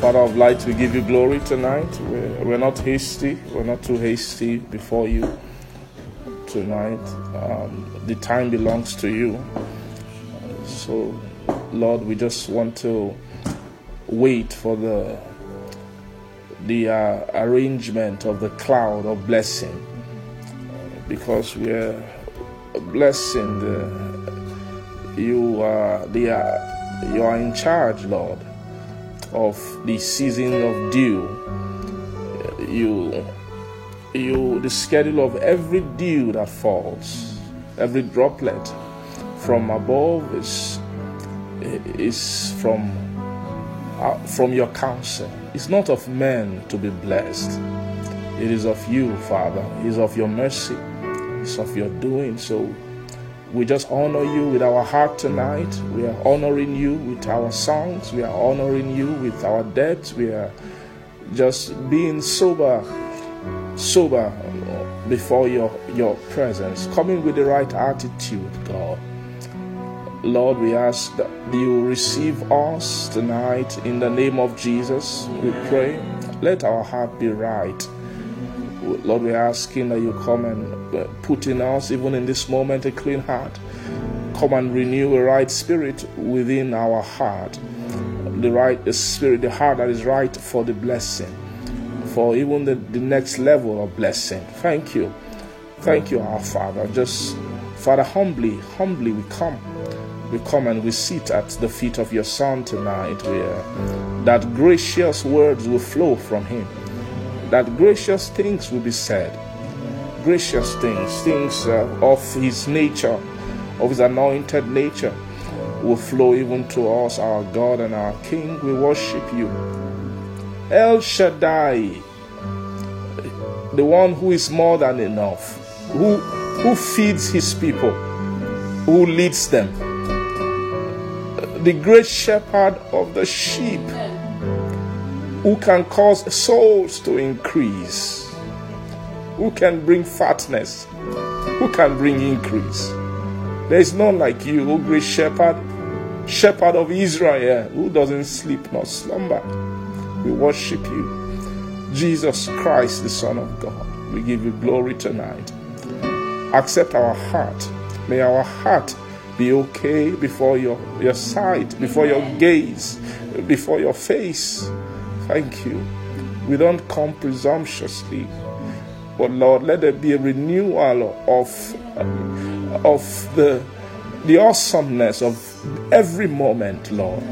Father of light, we give you glory tonight. We're, we're not hasty. We're not too hasty before you tonight. Um, the time belongs to you. So, Lord, we just want to wait for the the uh, arrangement of the cloud of blessing because we are blessing the you are the uh, you are in charge lord of the season of dew. You you the schedule of every dew that falls every droplet from above is is from uh, from your counsel. It's not of men to be blessed. It is of you father. It is of your mercy. It's of your doing. So we just honor you with our heart tonight. We are honoring you with our songs. We are honoring you with our debts. We are just being sober, sober before your, your presence, coming with the right attitude, God. Lord, we ask that you receive us tonight in the name of Jesus. We pray. Let our heart be right. Lord, we're asking that you come and uh, put in us, even in this moment, a clean heart. Come and renew a right spirit within our heart. The right spirit, the heart that is right for the blessing, for even the, the next level of blessing. Thank you. Thank you, our Father. Just, Father, humbly, humbly we come. We come and we sit at the feet of your Son tonight, where uh, that gracious words will flow from him that gracious things will be said. Gracious things, things uh, of His nature, of His anointed nature, will flow even to us, our God and our King. We worship you. El Shaddai, the one who is more than enough, who, who feeds His people, who leads them, the great shepherd of the sheep who can cause souls to increase, who can bring fatness, who can bring increase. There is none like you, O great shepherd, shepherd of Israel, who doesn't sleep nor slumber. We worship you, Jesus Christ, the Son of God. We give you glory tonight. Accept our heart. May our heart be okay before your, your sight, before your gaze, before your face. Thank you. We don't come presumptuously, but Lord, let there be a renewal of, uh, of the, the awesomeness of every moment, Lord,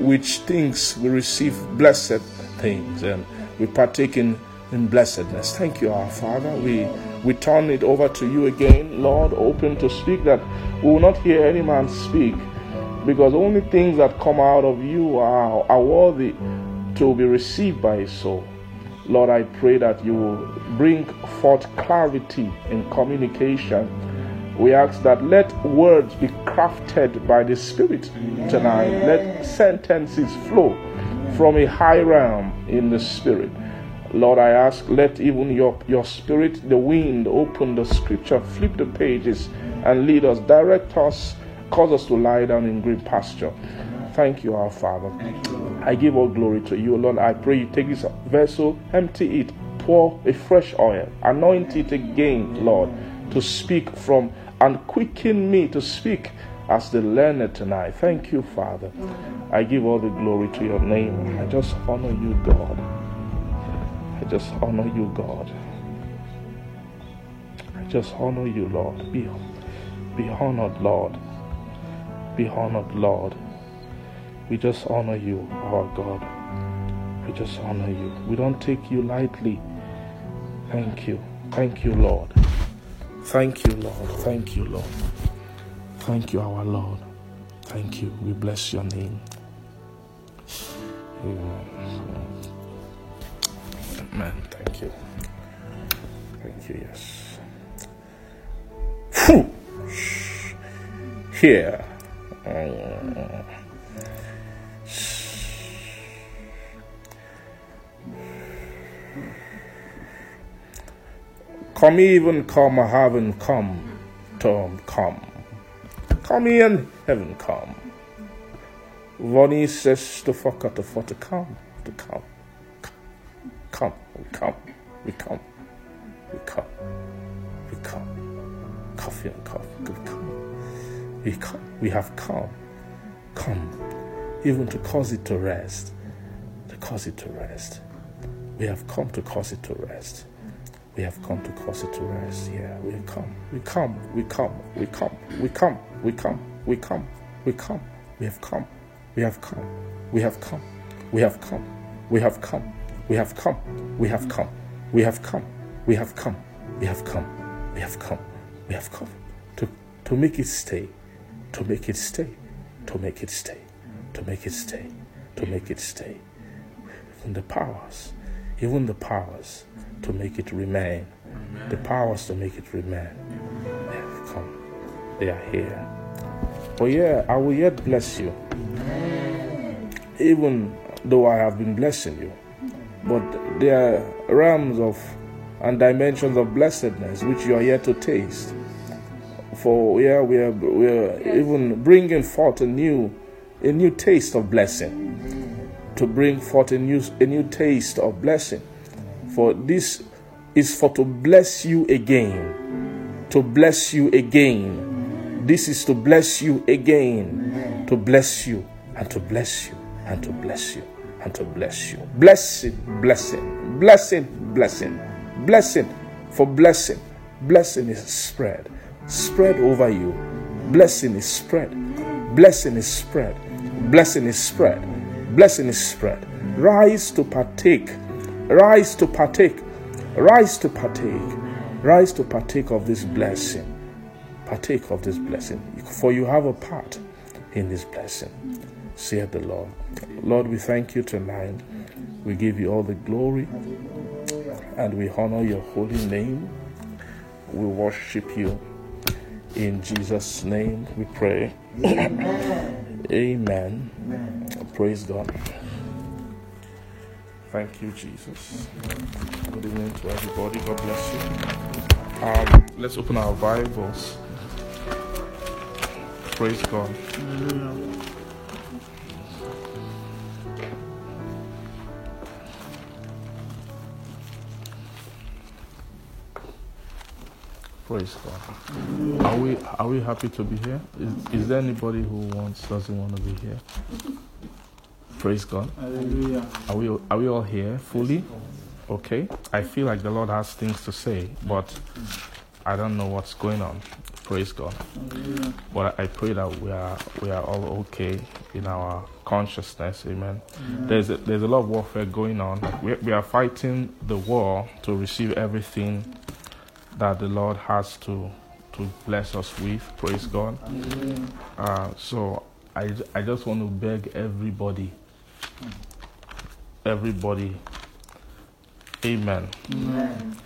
which things we receive blessed things and we partake in, in blessedness. Thank you, our Father. We we turn it over to you again, Lord, open to speak that we will not hear any man speak because only things that come out of you are, are worthy to be received by his soul. Lord, I pray that you will bring forth clarity in communication. We ask that let words be crafted by the Spirit tonight. Let sentences flow from a high realm in the Spirit. Lord, I ask, let even your, your Spirit, the wind, open the scripture, flip the pages, and lead us, direct us, cause us to lie down in green pasture. Thank you, our Father. I give all glory to you, Lord. I pray you take this vessel, empty it, pour a fresh oil, anoint it again, Lord, to speak from and quicken me to speak as the learner tonight. Thank you, Father. I give all the glory to your name. I just honor you, God. I just honor you, God. I just honor you, Lord. Be, be honored, Lord. Be honored, Lord. We just honor you, our God. We just honor you. We don't take you lightly. Thank you. Thank you, Lord. Thank you, Lord. Thank you, Lord. Thank you, our Lord. Thank you. We bless your name. Amen. Thank you. Thank you, yes. Here. Uh, Come even come, heaven come, Tom come. Come in, heaven come. Vonnie says to fuck at the for to come, to come. Come, we come, we come, we come, we come. Coffee and coffee, we come. We come, we have come. Come, even to cause it to rest. To cause it to rest. We have come to cause it to rest. We have come to cause it to rest. Yeah, we come. We come. We come. We come. We come. We come. We come. We come. We have come. We have come. We have come. We have come. We have come. We have come. We have come. We have come. We have come. We have come. We have come. We have come to to make it stay. To make it stay. To make it stay. To make it stay. To make it stay. Even the powers. Even the powers to make it remain. Amen. The powers to make it remain. They have come. They are here. But yeah, I will yet bless you. Even though I have been blessing you. But there are realms of and dimensions of blessedness which you are yet to taste. For yeah, we are we are even bringing forth a new a new taste of blessing. To bring forth a new a new taste of blessing for this is for to bless you again. To bless you again. This is to bless you again. To bless you and to bless you and to bless you and to bless you. Blessing, blessing, blessing, blessing, blessing for blessing. Blessing is spread, spread over you. Blessing is spread. Blessing is spread. Blessing is spread. Blessing is spread. Rise to partake Rise to partake. Rise to partake. Rise to partake of this blessing. Partake of this blessing. For you have a part in this blessing. Saith the Lord. Lord, we thank you tonight. We give you all the glory and we honor your holy name. We worship you. In Jesus' name we pray. Amen. Amen. Praise God. Thank you, Jesus. Good evening to everybody. God bless you. Um, let's open our Bibles. Praise God. Praise God. Are we are we happy to be here? Is, is there anybody who wants doesn't want to be here? Praise God. Hallelujah. Are we, are we all here fully? Okay. I feel like the Lord has things to say, but I don't know what's going on. Praise God. Hallelujah. But I pray that we are we are all okay in our consciousness. Amen. Amen. There's a, there's a lot of warfare going on. We, we are fighting the war to receive everything that the Lord has to to bless us with. Praise God. Uh, so I I just want to beg everybody everybody. Amen. Amen.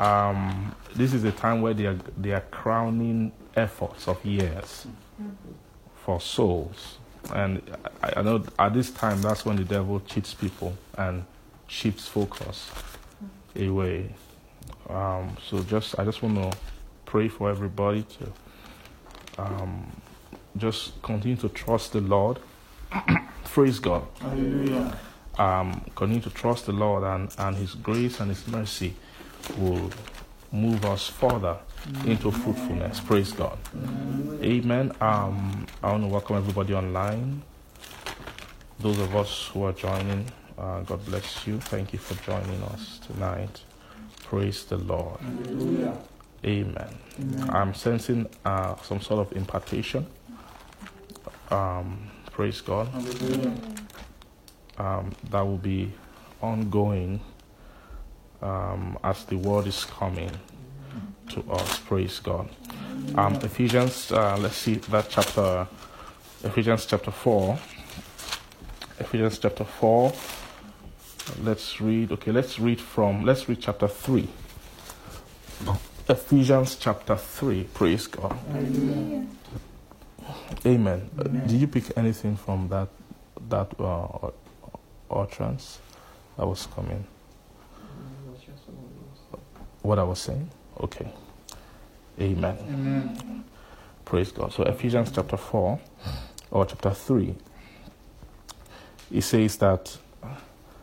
Um, this is a time where they are, they are crowning efforts of years for souls. And I, I know at this time that's when the devil cheats people and shifts focus away. Um, so just I just want to pray for everybody to um, just continue to trust the Lord Praise God. Hallelujah. Um, continue to trust the Lord, and, and His grace and His mercy will move us further into fruitfulness. Praise God. Amen. Um, I want to welcome everybody online. Those of us who are joining, uh, God bless you. Thank you for joining us tonight. Praise the Lord. Hallelujah. Amen. Amen. I'm sensing uh, some sort of impartation. Um, Praise God. Um, that will be ongoing um, as the word is coming to us. Praise God. Um, Ephesians, uh, let's see that chapter, Ephesians chapter 4. Ephesians chapter 4. Let's read, okay, let's read from, let's read chapter 3. Ephesians chapter 3. Praise God. Amen. Uh, Did you pick anything from that that uh, utterance that was coming? What I was saying? Okay. Amen. Amen. Praise God. So Ephesians chapter 4 or chapter 3 it says that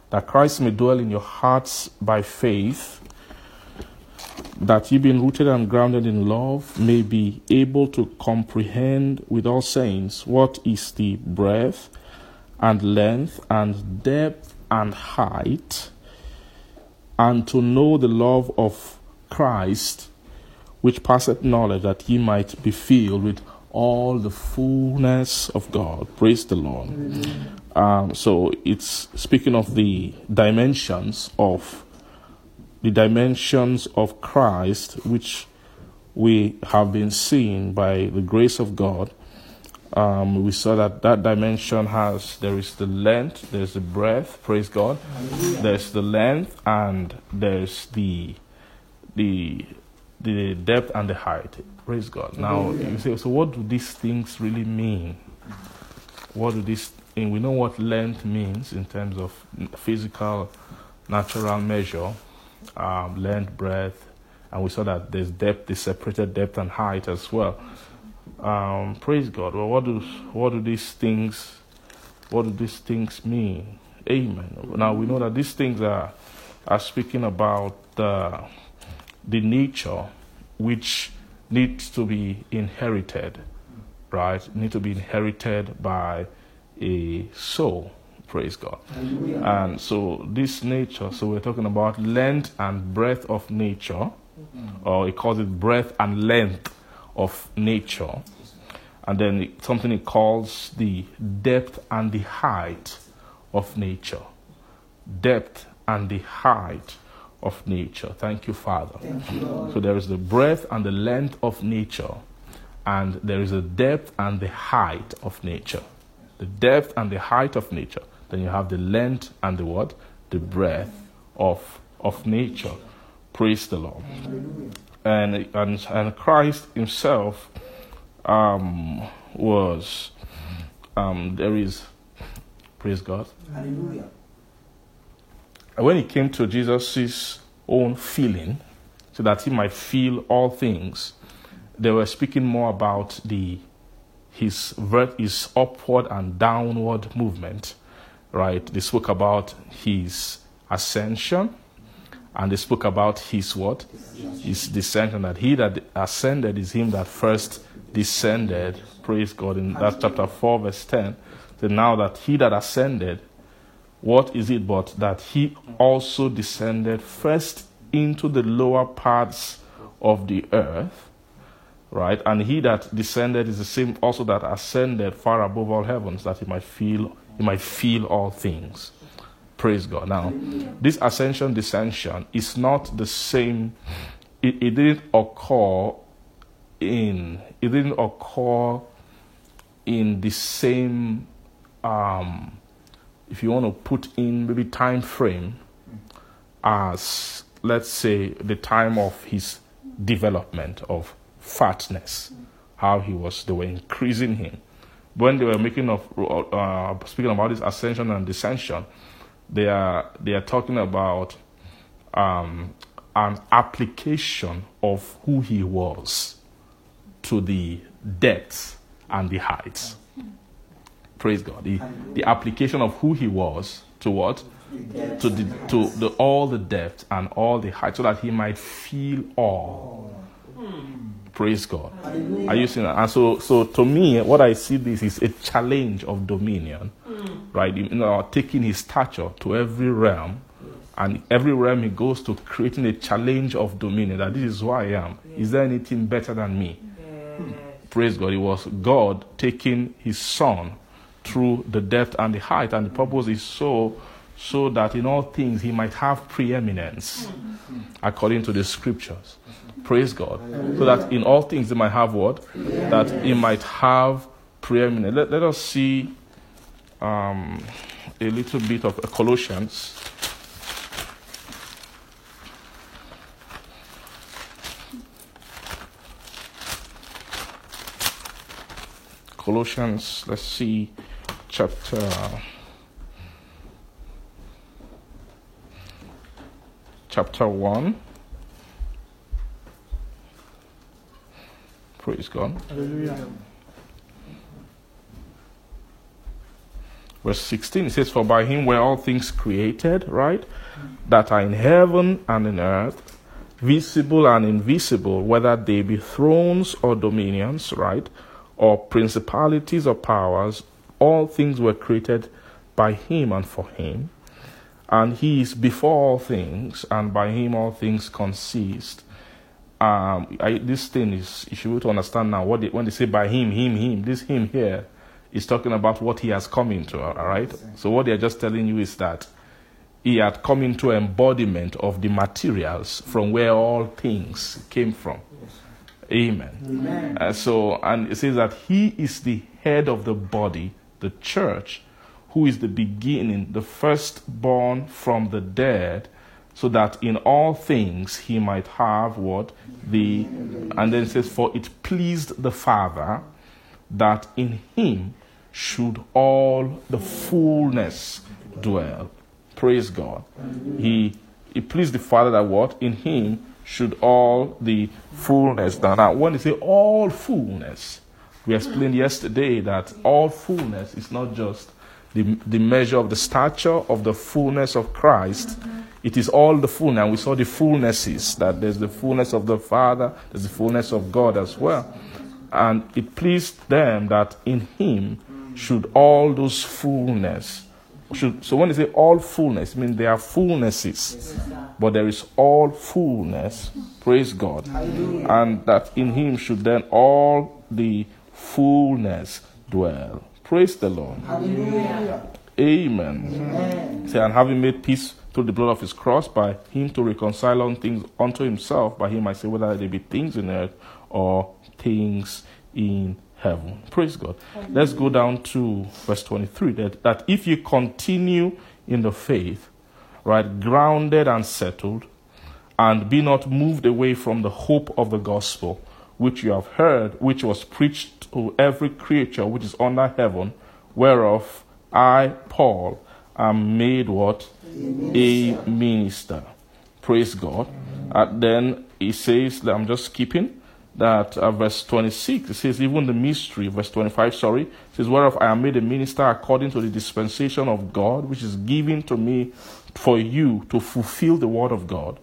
that Christ may dwell in your hearts by faith that ye being rooted and grounded in love may be able to comprehend with all saints what is the breadth and length and depth and height and to know the love of Christ which passeth knowledge that ye might be filled with all the fullness of God. Praise the Lord. Um, so it's speaking of the dimensions of the dimensions of Christ, which we have been seeing by the grace of God. Um, we saw that that dimension has there is the length, there's the breadth, praise God. There's the length, and there's the the the depth and the height. Praise God. Now you say, so what do these things really mean? What do these? And we know what length means in terms of physical, natural measure, um, length, breadth, and we saw that there's depth, the separated depth and height as well. Um, praise God. Well, what do what do these things? What do these things mean? Amen. Now we know that these things are are speaking about the the nature which needs to be inherited, right? Need to be inherited by a soul. Praise God. And so this nature, so we're talking about length and breadth of nature, or he calls it breadth and length of nature. And then it- something he calls the depth and the height of nature. Depth and the height of nature. Thank you, Father. So there is the breadth and the length of nature, and there is a depth and the height of nature. The depth and the height of nature. Then you have the length and the what? The breadth of of nature. Praise the Lord. And and and Christ Himself um, was um, there is praise God. Hallelujah. And when he came to Jesus' own feeling, so that he might feel all things, they were speaking more about the his vert, his upward and downward movement, right? They spoke about his ascension, and they spoke about his what? His descension. That he that ascended is him that first descended. Praise God. In that chapter four, verse ten. Then now that he that ascended what is it but that he also descended first into the lower parts of the earth, right? And he that descended is the same also that ascended far above all heavens, that he might feel he might feel all things. Praise God. Now, this ascension descension is not the same. It, it didn't occur in it didn't occur in the same um, if you want to put in maybe time frame as let's say the time of his development of fatness how he was they were increasing him when they were making of uh, speaking about this ascension and descension they are they are talking about um, an application of who he was to the depths and the heights. Praise god. The, the application of who he was to what? To the to the all the depth and all the height so that he might feel all praise god. Are you seeing that? And so so to me what i see this is a challenge of dominion mm. right? You know taking his stature to every realm and every realm he goes to creating a challenge of dominion that this is who i am. Is there anything better than me? Praise god. It was god taking his son through the depth and the height and the purpose is so so that in all things he might have preeminence mm. according to the scriptures Praise God. Amen. So that in all things they might have what? Amen. That he might have preeminence. Let, let us see um, a little bit of Colossians. Colossians, let's see, chapter. Chapter 1. Praise God. Hallelujah. Verse 16 it says, For by him were all things created, right? That are in heaven and in earth, visible and invisible, whether they be thrones or dominions, right? Or principalities or powers, all things were created by him and for him. And he is before all things, and by him all things consist. Um, I, this thing is, you should be able to understand now what they, when they say by him, him, him, this him here is talking about what he has come into, all right? So what they're just telling you is that he had come into embodiment of the materials from where all things came from. Amen. Amen. Uh, so, and it says that he is the head of the body, the church, who is the beginning, the firstborn from the dead, so that in all things he might have what? The, and then it says, For it pleased the Father that in him should all the fullness dwell. Praise God. He it pleased the Father that what? In him should all the fullness dwell. Now, when they say all fullness, we explained yesterday that all fullness is not just the, the measure of the stature of the fullness of Christ. It is all the fullness. And we saw the fullnesses that there's the fullness of the Father, there's the fullness of God as well. And it pleased them that in him should all those fullness should so when they say all fullness, I mean there are fullnesses, but there is all fullness. Praise God, and that in Him should then all the fullness dwell. Praise the Lord. Hallelujah. Amen. Amen. Say, and having made peace through the blood of his cross, by him to reconcile all things unto himself, by him I say, whether they be things in earth or things in heaven. Praise God. Let's go down to verse 23 that, that if you continue in the faith, right, grounded and settled, and be not moved away from the hope of the gospel, which you have heard, which was preached to every creature which is under heaven, whereof I, Paul, am made what? A minister. Praise God. And then he says, that I'm just skipping that uh, verse 26, it says, even the mystery, verse 25, sorry, says, whereof I am made a minister according to the dispensation of God, which is given to me for you to fulfill the word of God,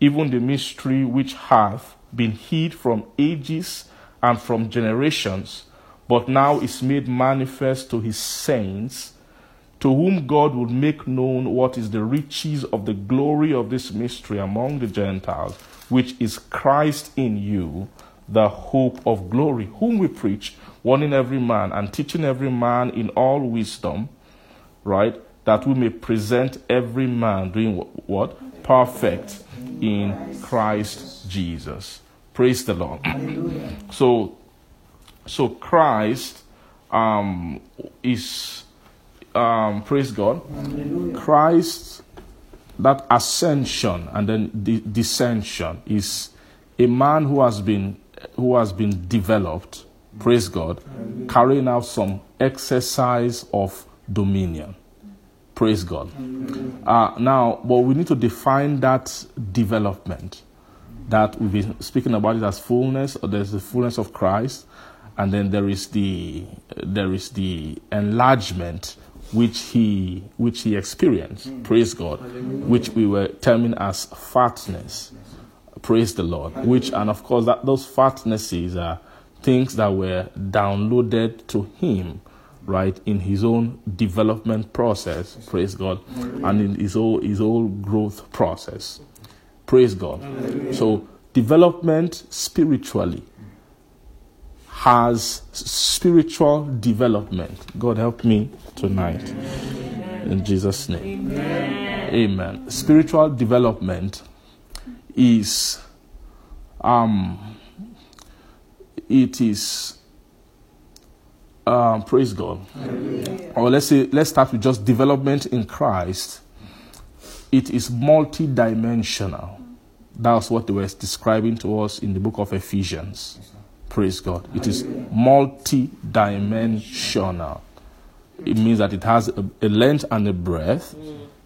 even the mystery which hath been hid from ages and from generations, but now is made manifest to his saints, to whom God will make known what is the riches of the glory of this mystery among the Gentiles, which is Christ in you, the hope of glory, whom we preach, warning every man and teaching every man in all wisdom, right? That we may present every man doing what? Perfect in Christ Jesus. Praise the Lord. So, so Christ um, is, um, praise God, Christ, that ascension and then the descension is a man who has been who has been developed, praise God, carrying out some exercise of dominion. Praise God. Uh, now, but we need to define that development that we've been speaking about it as fullness, or there's the fullness of Christ, and then there is the there is the enlargement which he which he experienced. Praise God, which we were terming as fatness. Praise the Lord. Which and of course that those fatnesses are things that were downloaded to him, right, in his own development process. Praise God, and in his whole his whole growth process. Praise God. So development spiritually has spiritual development. God help me tonight. In Jesus' name. Amen. Spiritual development is um it is um praise God. Or let's say let's start with just development in Christ. It is multi-dimensional. That's what they were describing to us in the book of Ephesians. Praise God. It is multi dimensional. It means that it has a, a length and a breadth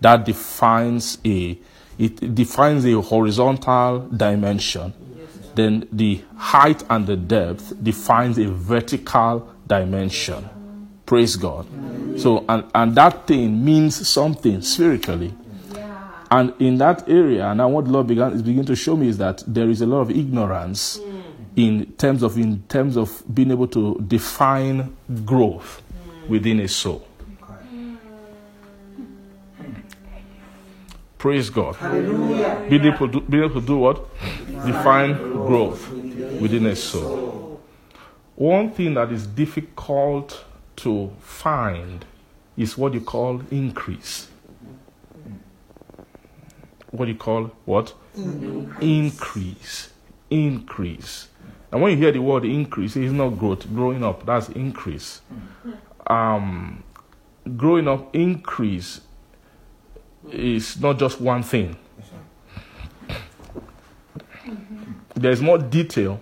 that defines a it defines a horizontal dimension. Then the height and the depth defines a vertical dimension. Praise God. So and, and that thing means something spiritually. And in that area, now what the Lord began is beginning to show me is that there is a lot of ignorance in terms of in terms of being able to define growth within a soul. Praise God. Being able, to, being able to do what? Define growth within a soul. One thing that is difficult to find is what you call increase. What do you call what? Increase. Increase. And when you hear the word increase, it's not growth. Growing up, that's increase. Um, growing up, increase is not just one thing. There's more detail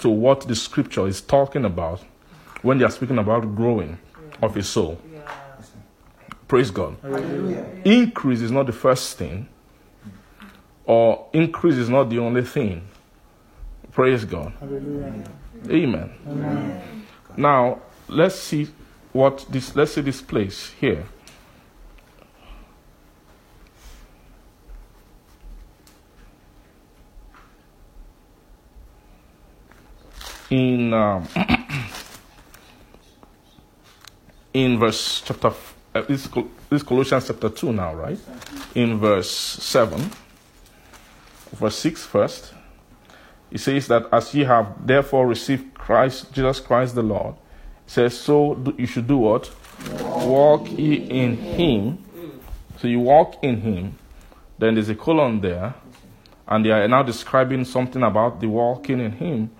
to what the scripture is talking about when they are speaking about growing of a soul. Praise God. Increase is not the first thing, or increase is not the only thing. Praise God. Amen. Now, let's see what this let's see this place here. In um, in verse chapter uh, this, this Colossians chapter 2 now, right? In verse 7, verse 6 first, it says that as ye have therefore received Christ, Jesus Christ the Lord, says, so you should do what? Walk ye in him. So you walk in him. Then there's a colon there, and they are now describing something about the walking in him,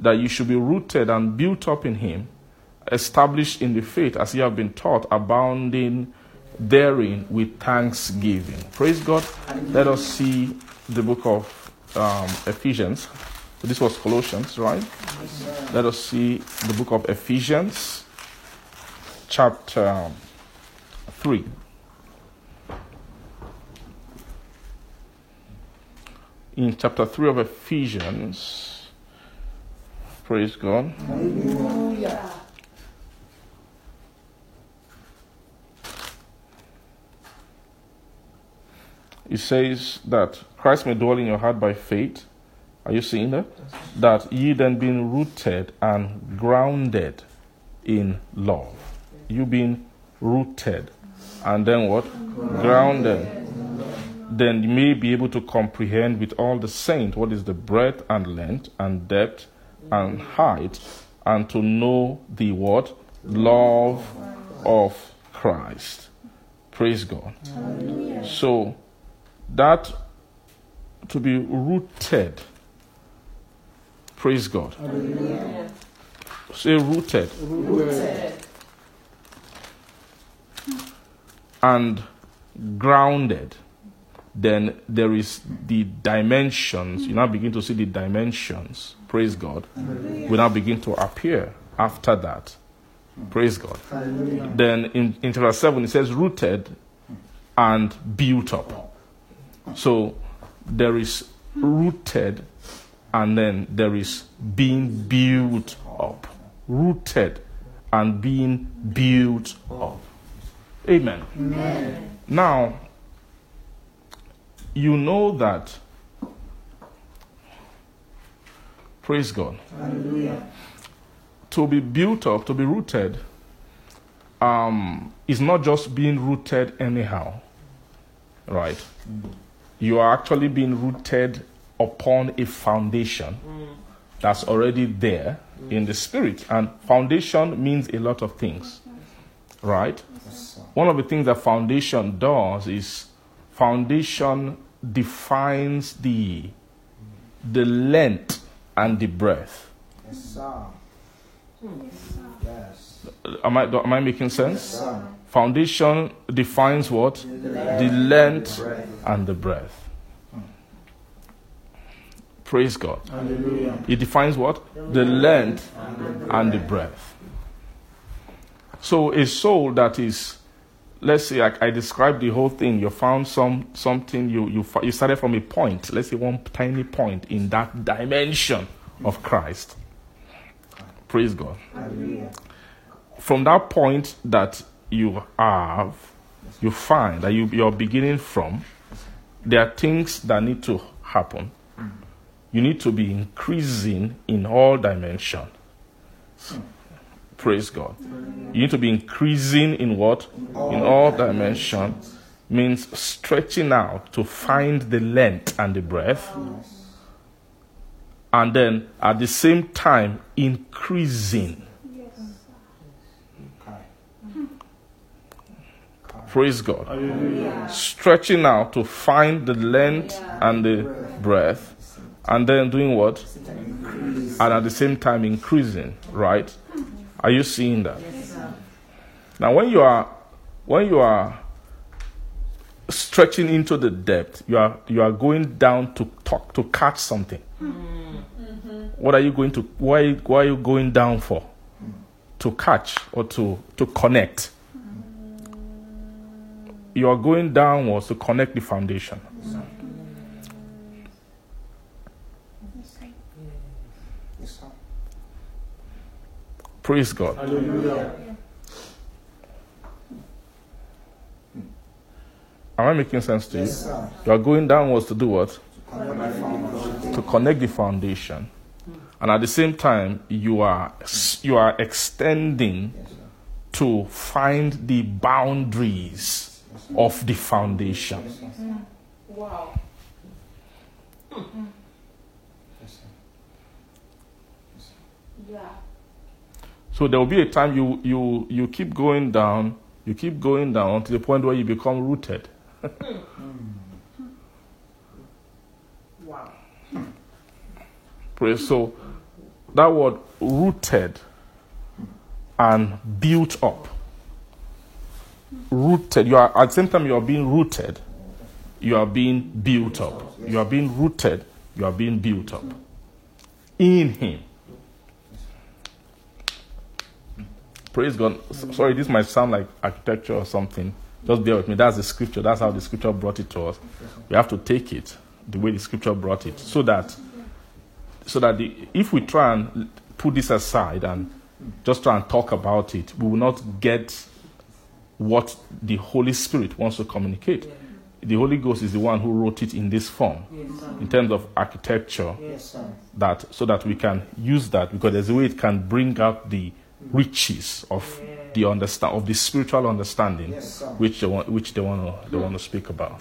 that you should be rooted and built up in him established in the faith as you have been taught, abounding therein with thanksgiving. Praise God. Let us see the book of um, Ephesians. So this was Colossians, right? Let us see the book of Ephesians, chapter um, 3. In chapter 3 of Ephesians, praise God. it says that Christ may dwell in your heart by faith. Are you seeing that? That ye then being rooted and grounded in love. You being rooted and then what? Grounded. Then you may be able to comprehend with all the saints what is the breadth and length and depth and height, and to know the what? Love of Christ. Praise God. So that to be rooted. Praise God. Say rooted. And grounded. Then there is the dimensions. You now begin to see the dimensions. Praise God. Will now begin to appear after that. Praise God. Then in, in chapter 7, it says rooted and built up. So there is rooted and then there is being built up. Rooted and being built up. Amen. Amen. Now, you know that. Praise God. Hallelujah. To be built up, to be rooted, um, is not just being rooted anyhow, right? You are actually being rooted upon a foundation that's already there in the spirit. And foundation means a lot of things, right? One of the things that foundation does is foundation defines the the length and the breadth. Yes. Yes. Am I am I making sense? Foundation defines what? The length and the breadth. Praise God. Hallelujah. It defines what? The length and the breadth. So a soul that is, let's say, I, I described the whole thing. You found some something. You you you started from a point. Let's say one tiny point in that dimension of Christ. Praise God. Hallelujah. From that point that you have, you find that you you're beginning from. There are things that need to happen. You need to be increasing in all dimensions. Praise God. You need to be increasing in what? In all dimensions means stretching out to find the length and the breadth. And then at the same time, increasing. Praise God. Stretching out to find the length and the breadth. And then doing what? Increase. And at the same time, increasing. Right? Are you seeing that? Now, when you are when you are stretching into the depth, you are you are going down to talk to catch something. Mm. Mm-hmm. What are you going to? Why why are you going down for? To catch or to to connect. Mm. You are going downwards to connect the foundation. Praise God. Hallelujah. Am I making sense to you? Yes, sir. You are going downwards to do what? Connect to connect the foundation and at the same time you are you are extending Yes, to find the boundaries of the foundation Yes, sir. Wow. Yes, sir. Yeah. So there will be a time you you you keep going down you keep going down to the point where you become rooted. Hmm. Wow. Praise- so that word rooted and built up. Rooted. You are at the same time you are being rooted you are being built up. You are being rooted you are being built up. In him praise god. S- sorry this might sound like architecture or something. Just bear with me. That's the scripture. That's how the scripture brought it to us. We have to take it the way the scripture brought it so that so that the, if we try and put this aside and just try and talk about it, we will not get what the Holy Spirit wants to communicate. The Holy Ghost is the one who wrote it in this form, in terms of architecture, Yes, that so that we can use that because there's a way it can bring out the riches of the understand of the spiritual understanding Yes, which they want which they want to they want to speak about.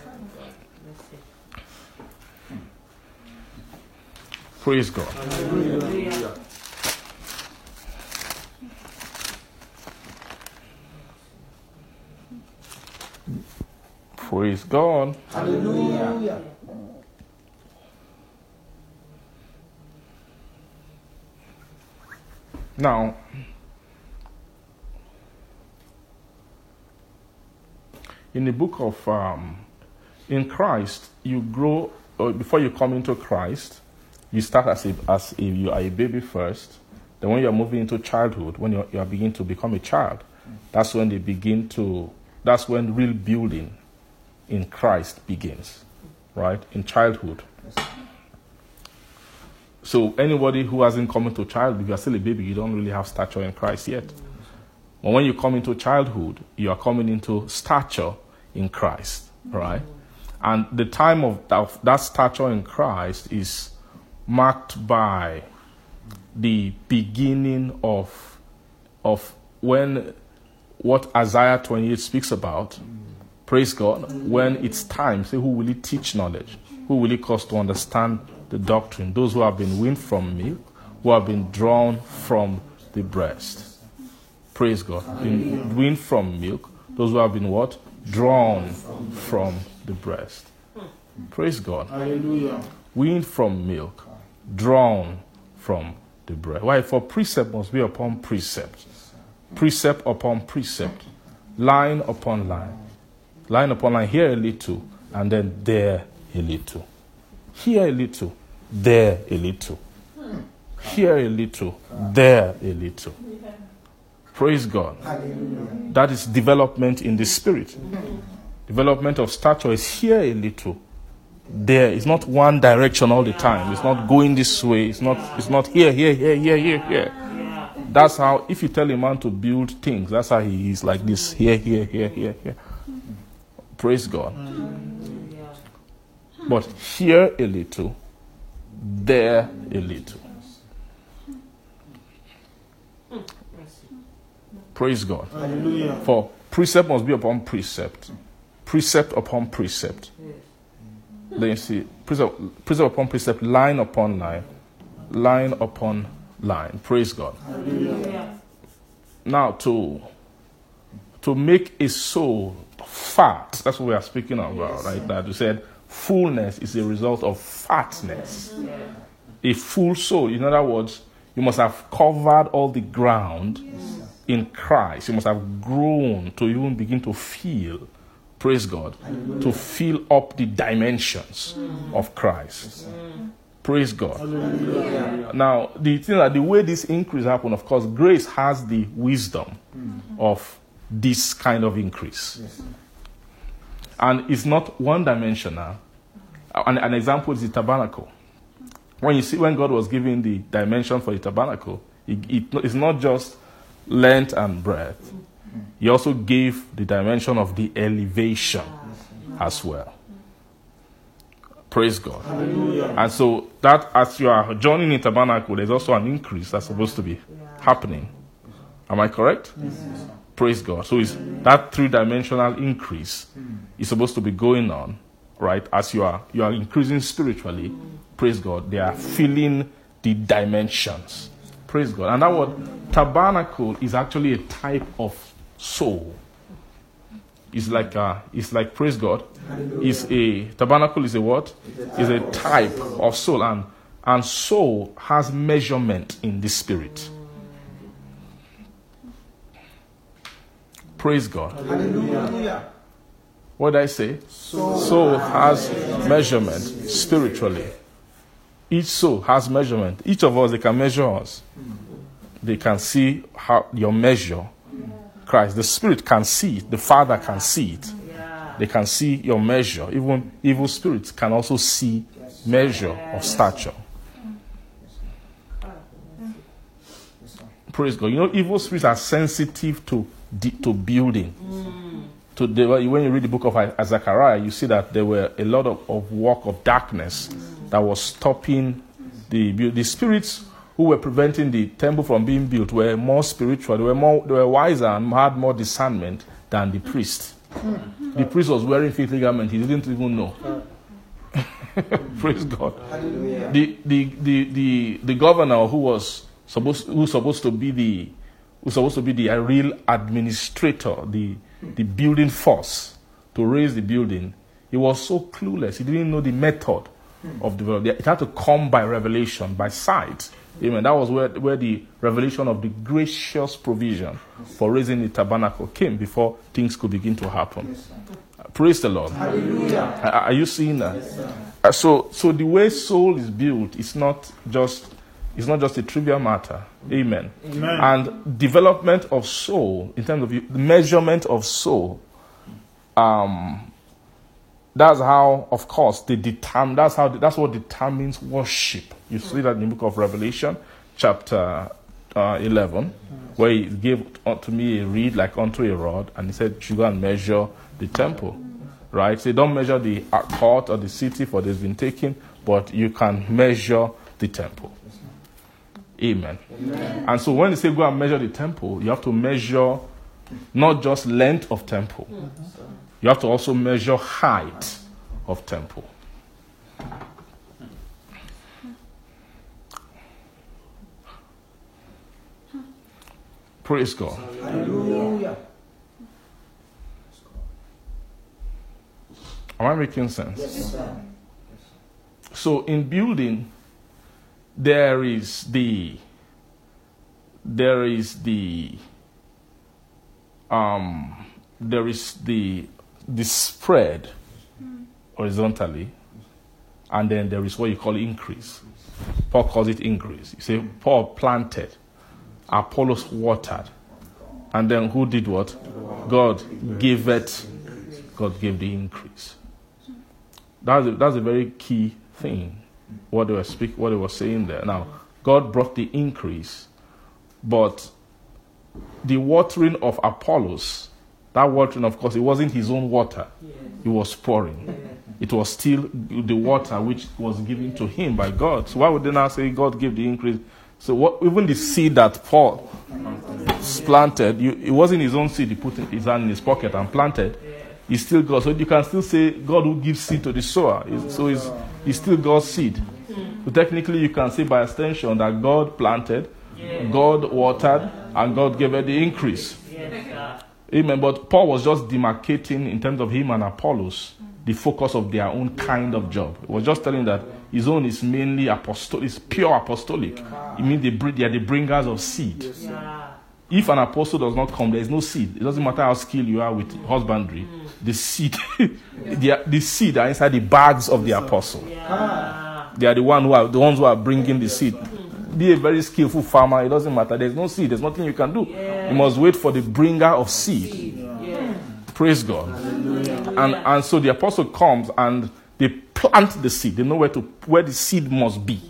Praise God. Hallelujah. Praise God. Hallelujah. Now, in the book of um, in Christ, you grow uh, before you come into Christ. You start as if as a, you are a baby first. Then, when you are moving into childhood, when you, you are beginning to become a child, that's when they begin to. That's when real building in Christ begins, right? In childhood. So anybody who hasn't come into childhood, if you're still a baby, you don't really have stature in Christ yet. But when you come into childhood, you are coming into stature in Christ, right? And the time of that, of that stature in Christ is marked by the beginning of of when what Isaiah 28 speaks about. Praise God. When it's time, say, who will he teach knowledge? Who will he cause to understand the doctrine? Those who have been weaned from milk, who have been drawn from the breast. Praise God. Been weaned from milk, those who have been what? Drawn from the breast. Praise God. Hallelujah. Weaned from milk, drawn from the breast. Why? For precept must be upon precept, precept upon precept, line upon line, line upon line. Here a little, and then there a little. Here a little, there a little. Here a little, there a little. Praise God. That is development in the spirit. Development of stature is here a little, there. It's not one direction all the time. It's not going this way. It's not. It's not here, here, here, here, here, here. That's how. If you tell a man to build things, that's how he is like this. Here, here, here, here, here. Praise God. But here a little, there a little. Praise God. Hallelujah. For precept must be upon precept, precept upon precept. Then you see precept, precept upon precept, line upon line, line upon line. Praise God. Now to to make a soul fat, that's what we are speaking about right now. You said fullness is a result of fatness. A full soul, in other words, you must have covered all the ground in Christ. You must have grown to even begin to feel, praise God, to fill up the dimensions of Christ. Praise God. Now, the thing that the way this increase happened, of course, grace has the wisdom mm-hmm. of this kind of increase. And it's not one dimensional. An, an example is the tabernacle. When you see when God was giving the dimension for the tabernacle, it, it, it's not just length and breadth. He also gave the dimension of the elevation as well. Praise God. And so that as you are joining in tabernacle, there's also an increase that's supposed to be happening. Am I correct? Praise God. So it's that three-dimensional increase is supposed to be going on, right? As you are you are increasing spiritually, praise God. They are filling the dimensions. Praise God. And that word tabernacle is actually a type of soul. It's like a, it's like praise God. Is a tabernacle is a what? Is a type of soul, and and soul has measurement in the spirit. Praise God. Hallelujah. What did I say? Soul has measurement spiritually. Each soul has measurement. Each of us, they can measure us. They can see how your measure. Christ. The Spirit can see it. The Father can see it. They can see your measure. Even evil spirits can also see measure of stature. Praise God. You know, evil spirits are sensitive to to building. Mm. To the, when you read the book of Zechariah, you see that there were a lot of, of work of darkness that was stopping the. The spirits who were preventing the temple from being built were more spiritual. They were more, they were wiser and had more discernment than the priest. The priest was wearing filthy garment. He didn't even know. Praise God. The, the, the, the, the governor who was supposed who supposed to be the who's supposed to be the real administrator, the the building force to raise the building, he was so clueless. He didn't know the method of development. It had to come by revelation, by sight. Amen. That was where, where the revelation of the gracious provision for raising the tabernacle came before things could begin to happen. Praise the Lord. Are, are you seeing that? Uh, so, so the way soul is built is not just it's not just a trivial matter. Amen. And development of soul, in terms of the measurement of soul, um, that's how, of course, they determine. That's how. That's what determines worship. You see that in the book of Revelation, chapter uh, eleven, where he gave unto me a reed like unto a rod, and he said, "You go and measure the temple." Right? So don't measure the court or the city, for it's been taken, but you can measure the temple. Amen. And so when they say go and measure the temple, you have to measure not just length of temple. You have to also measure height of temple. Praise God. Hallelujah. Am I making sense? Yes, sir. So in building, there is the there is the um there is the the spread horizontally and then there is what you call increase. Paul calls it increase. You say Paul planted, Apollos watered, and then who did what? God gave it. God gave the increase. That's a, that's a very key thing. What they were speak, what they were saying there. Now, God brought the increase, but the watering of Apollos, that watering, of course, it wasn't his own water. It was pouring. It was still the water which was given to him by God. So why would they now say God gave the increase? So what, even the seed that Paul planted, you, it wasn't his own seed. He put his hand in his pocket and planted. He's still God. So you can still say God who gives seed to the sower. So he's, he's still God's seed. Hmm. So technically, you can say by extension that God planted, God watered, and God gave it the increase. Amen. But Paul was just demarcating in terms of him and Apollos the focus of their own kind of job. He was just telling that his own is mainly apostolic, it's pure apostolic. It means they, bring, they are the bringers of seed. If an apostle does not come, there is no seed. It doesn't matter how skilled you are with husbandry. Mm. The seed, the, the seed are inside the bags of the apostle. Ah. They are the one who are the ones who are bringing the seed. Be a very skillful farmer. It doesn't matter. There's no seed. There's nothing you can do. You must wait for the bringer of seed. Praise God. And and so the apostle comes and they plant the seed. They know where to where the seed must be.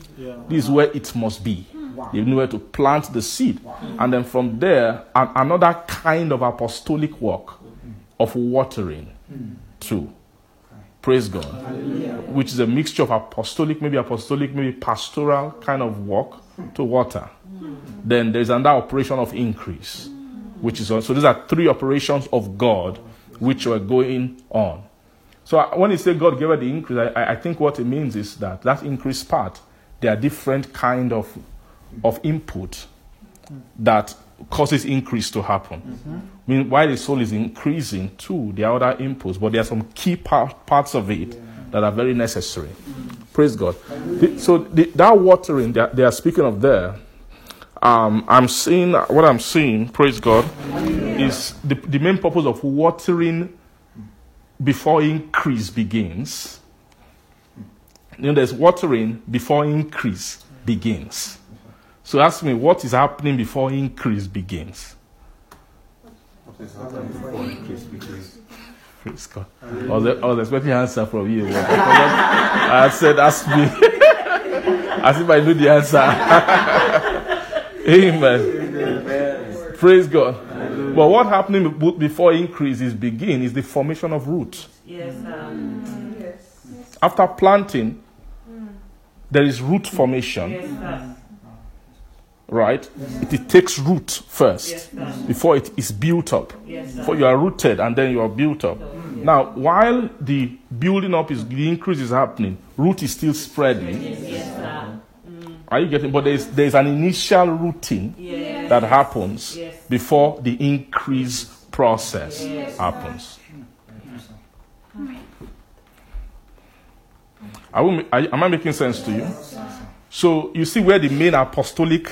This is where it must be. They know where to plant the seed. And then from there, an, another kind of apostolic work of watering hmm. too. Praise God. Which is a mixture of apostolic, maybe apostolic, maybe pastoral kind of work to water. Then there's another operation of increase, which is on. So these are three operations of God which were going on. So uh, when you say God gave her the increase, I, I- think what it means is that that increase part, there are different kind of of input that causes increase to happen. I mean, while the soul is increasing too, there are other inputs, but there are some key part, parts of it that are very necessary. Mm-hmm. Praise God. The- so the, that watering that they are speaking of there, um, I'm seeing what I'm seeing. Praise God, is the, the main purpose of watering before increase begins. You know, there's watering before increase begins. So ask me, what is happening before increase begins? Praise God. I was, I was expecting an answer from you. I said, ask me. As if I knew the answer. Amen. Praise God. But what happening be- before increases begin is the formation of roots. Yes, sir. Mm. After planting, there is root formation, Yes, sir. Right? It, it takes root first Yes, before it is built up. Yes. Before you are rooted and then you are built up. Now, while the building up is the increase is happening, root is still spreading. Yes. Are you getting? But there's there's an initial rooting Yes. that happens Yes. before the increase process happens. Are we, are, am I making sense to you? So you see where the main apostolic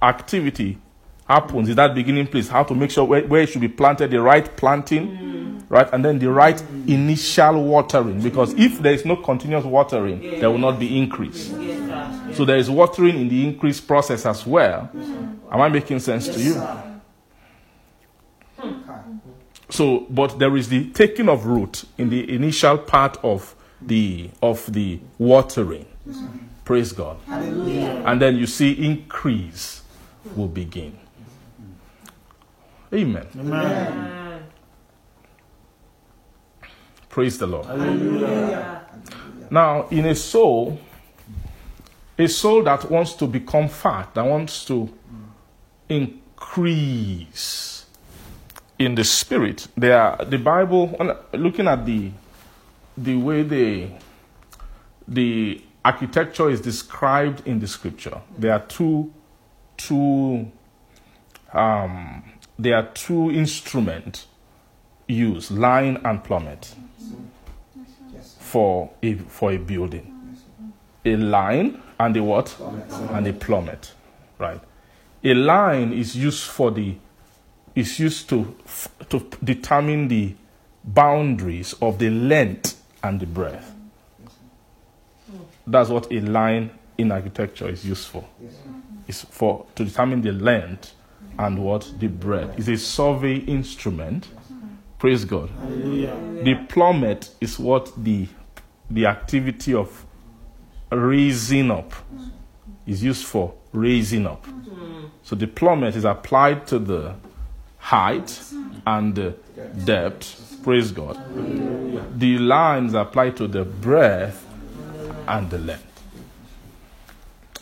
activity happens is that beginning place. How to make sure where, where it should be planted, the right planting, mm. right, and then the right initial watering. Because if there is no continuous watering, there will not be increase. Yes, sir. So there is watering in the increase process as well. Am I making sense to you? So, but there is the taking of root in the initial part of the of the watering. Praise God. And then you see increase will begin. Amen. Amen. Praise the Lord. Hallelujah. Now, in a soul, a soul that wants to become fat, that wants to increase in the spirit, there are, the Bible, looking at the the way the the architecture is described in the scripture, there are two two um, there are two instruments used, line and plummet for a for a building. A line and a what? And a plummet. Right. A line is used for the is used to to determine the boundaries of the length and the breadth. That's what a line in architecture is used for. It's for to determine the length and what the breadth. It's a survey instrument. Praise God. The plummet is what the the activity of raising up is used for raising up. So the plummet is applied to the height and the depth. Praise God. The lines apply to the breadth and the length.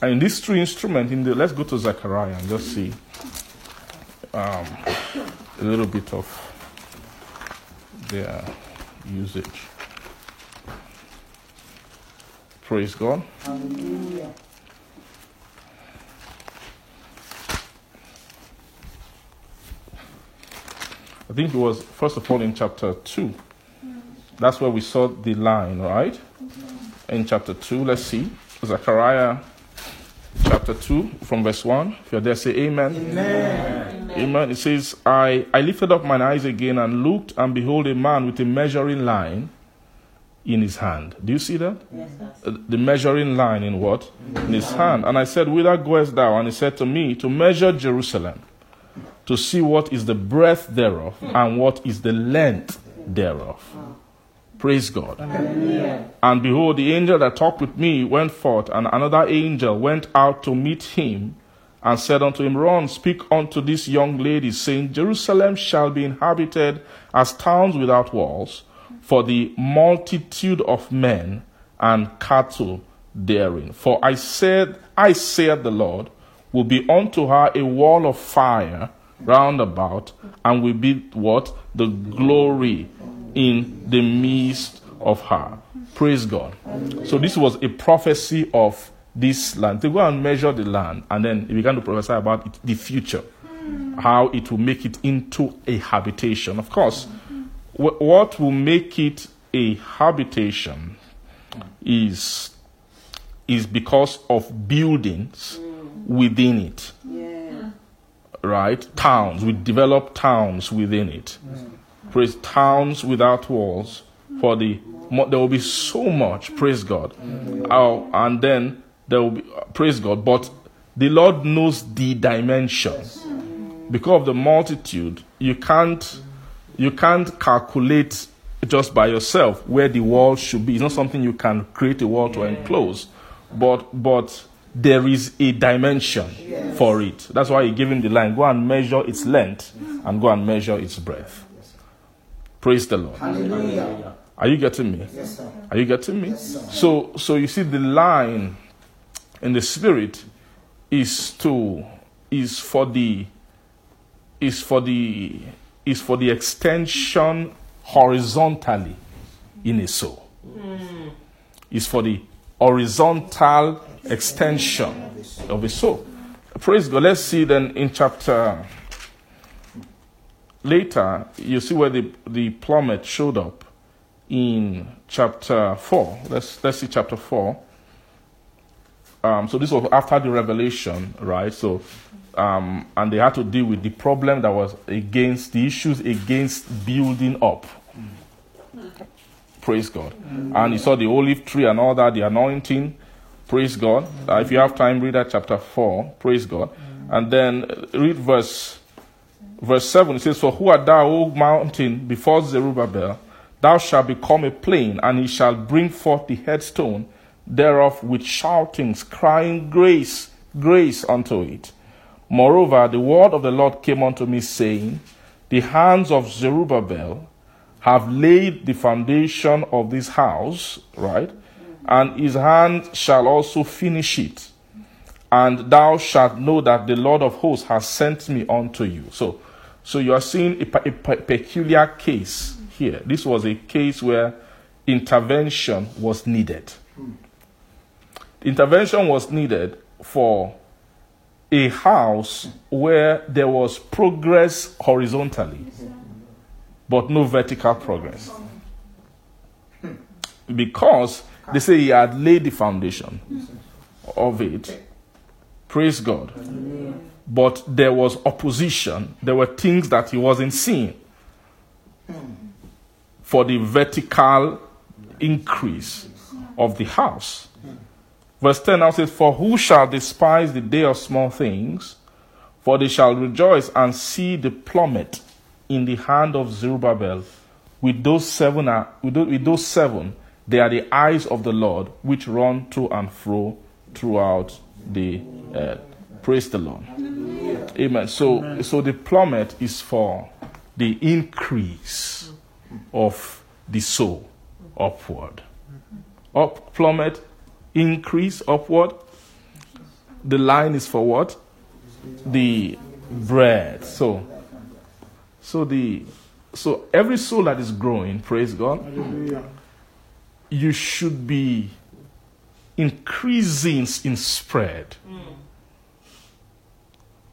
And in these three instruments, in the let's go to Zechariah and just see um, a little bit of their usage. Praise God. Hallelujah. I think it was first of all in chapter 2. That's where we saw the line, right? In chapter 2, let's see. Zechariah chapter 2 from verse 1. If you're there, say amen. Amen. Amen. It says, I, I lifted up mine eyes again and looked, and behold, a man with a measuring line in his hand. Do you see that? Yes. Uh, The measuring line in what? In his hand. And I said, Whither goest thou? And he said to me, To measure Jerusalem, to see what is the breadth thereof, and what is the length thereof. Praise God. And behold, the angel that talked with me went forth, and another angel went out to meet him, and said unto him, Run, speak unto this young lady, saying, Jerusalem shall be inhabited as towns without walls, for the multitude of men and cattle therein. For I said, I said the Lord, will be unto her a wall of fire round about, and will be what? The glory in the midst of her. Praise God. So this was a prophecy of this land. They go and measure the land, and then he began to prophesy about it, the future, how it will make it into a habitation. Of course, wh- what will make it a habitation is is because of buildings within it right? Towns. We develop towns within it. Mm. Praise towns without walls. For the there will be so much. Praise God. Oh, and then there will be praise God. But the Lord knows the dimensions because of the multitude. You can't you can't calculate just by yourself where the wall should be. It's not something you can create a wall to enclose, but but there is a dimension for it. That's why he gave him the line. Go and measure its length and go and measure its breadth. Praise the Lord. Hallelujah. Are you getting me? Yes, sir. Are you getting me? So so you see the line in the spirit is to is for the is for the is for the extension horizontally in a soul. Hmm. Is for the horizontal extension of a soul. Praise God. Let's see then in chapter later, you see where the, the plummet showed up in chapter 4. Let's, let's see chapter 4. Um, so this was after the revelation, right? So, um, and they had to deal with the problem that was against the issues against building up. Praise God. And you saw the olive tree and all that, the anointing. Praise God. Uh, if you have time, read that chapter 4. Praise God. And then uh, read verse verse 7 it says, For who art thou, O mountain, before Zerubbabel? Thou shalt become a plain, and he shall bring forth the headstone thereof with shoutings, crying, Grace, grace unto it. Moreover, the word of the Lord came unto me, saying, The hands of Zerubbabel have laid the foundation of this house, right? And his hand shall also finish it and thou shalt know that the Lord of hosts has sent me unto you. So, so you are seeing a, a peculiar case here. This was a case where intervention was needed. Intervention was needed for a house where there was progress horizontally, but no vertical progress. Because they say he had laid the foundation of it. Praise God. But there was opposition. There were things that he wasn't seeing for the vertical increase of the house. Verse 10 now says, For who shall despise the day of small things? For they shall rejoice and see the plummet in the hand of Zerubbabel. With those seven, are, with those, seven, they are the eyes of the Lord, which run to and fro throughout the earth. Praise the Lord. Amen. So, so the plummet is for the increase of the soul upward. Up plummet, increase upward. The line is for what? The bread. So, so the so every soul that is growing, praise God, Hallelujah. you should be increasing in spread mm.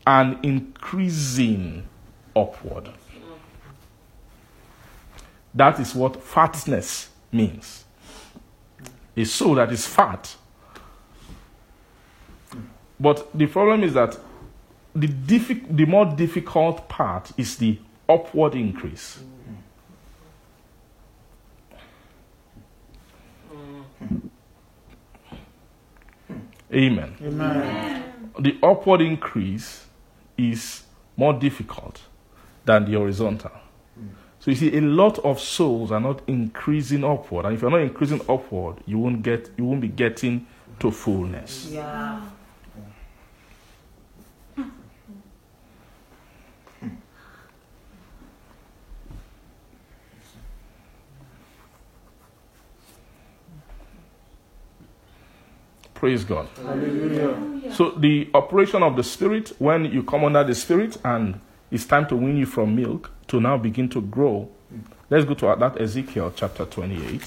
And increasing upward. That is what fatness means. A soul that is fat. But the problem is that the, diffi- the more difficult part is the upward increase. Amen. Amen. The upward increase is more difficult than the horizontal. So you see, a lot of souls are not increasing upward, and if you're not increasing upward, you won't get, you won't be getting to fullness. Yeah. Praise God. Hallelujah. So the operation of the spirit, when you come under the spirit and it's time to wean you from milk to now begin to grow. Let's go to that Ezekiel chapter 28.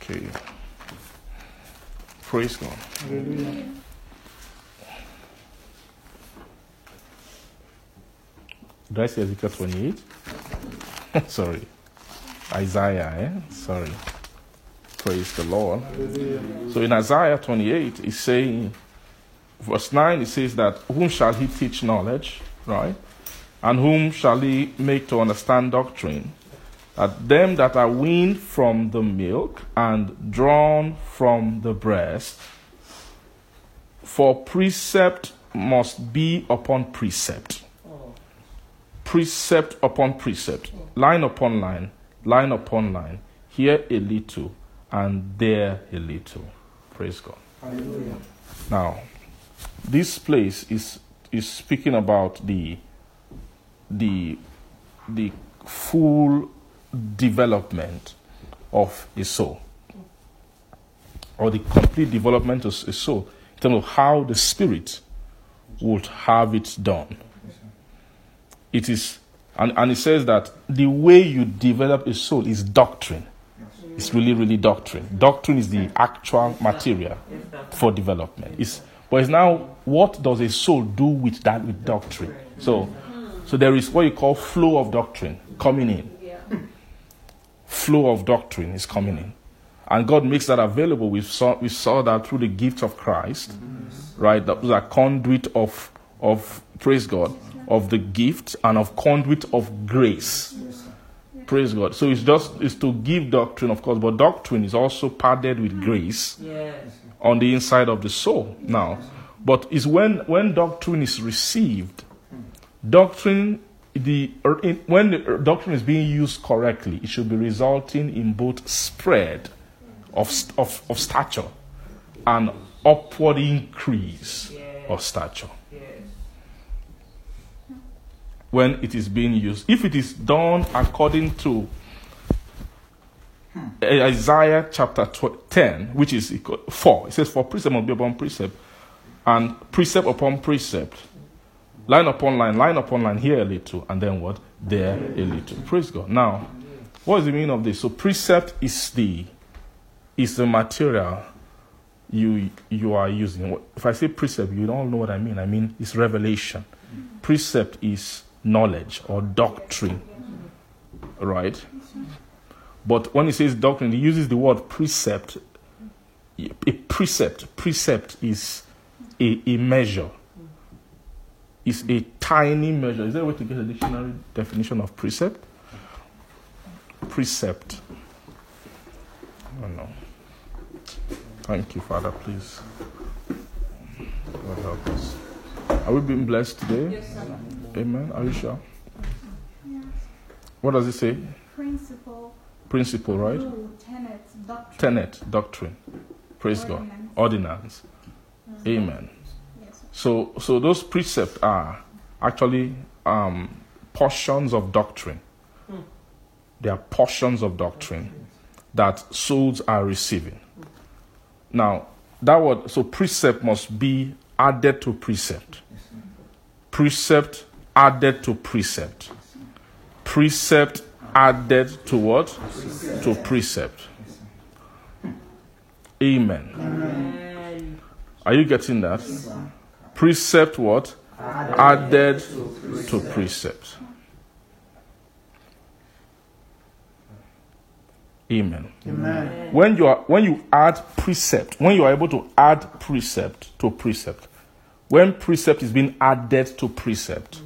okay. Praise God. Hallelujah. Did I say Ezekiel 28? Sorry. Isaiah, eh? Sorry. Praise the Lord. So in Isaiah 28, it's saying, verse 9, it says that, Whom shall he teach knowledge? Right? And whom shall he make to understand doctrine? That them that are weaned from the milk and drawn from the breast, for precept must be upon precept precept upon precept, line upon line, line upon line, here a little and there a little. Praise God. Hallelujah. Now, this place is is speaking about the the the full development of a soul, or the complete development of a soul, in terms of how the spirit would have it done. It is, and, and it says that the way you develop a soul is doctrine. It's really, really doctrine. Doctrine is the actual material for development. It's, but it's now what does a soul do with that with doctrine? So, so there is what you call flow of doctrine coming in. Flow of doctrine is coming in, and God makes that available. We saw we saw that through the gift of Christ, right? That was a conduit of of praise God of the gift and of conduit of grace. Praise God. So it's just it's to give doctrine, of course, but doctrine is also padded with grace Yes. on the inside of the soul now but is when when doctrine is received doctrine the when the doctrine is being used correctly it should be resulting in both spread of, of, of stature and upward increase of stature Yes. When it is being used. If it is done according to hmm. Isaiah chapter 10, which is equal- 4, it says, For precept must be upon precept, and precept upon precept, line upon line, line upon line, here a little, and then what? There a little. Praise God. Now, what is the meaning of this? So, precept is the is the material you you are using. If I say precept, you don't know what I mean. I mean it's revelation. Hmm. Precept is knowledge or doctrine, right? But when he says doctrine, he uses the word precept. A precept, precept is a, a measure. is a tiny measure. Is there a way to get a dictionary definition of precept? Precept. Oh no. Thank you, Father, please. God help us. Are we being blessed today? Amen. Are you sure? Yes. What does it say? Principle, Principle, right? rule, tenet, doctrine. Tenet, doctrine. Praise God. Ordinance. Amen. Yes. So, so those precepts are actually um, portions of doctrine. They are portions of doctrine that souls are receiving. Now, that word, so precept must be added to precept. Precept added to precept. Precept added to what? To precept. Amen. Amen. Are you getting that? Precept what? Added to precept. Amen. Amen. When you are when you add precept, when you are able to add precept to precept, when precept is being added to precept,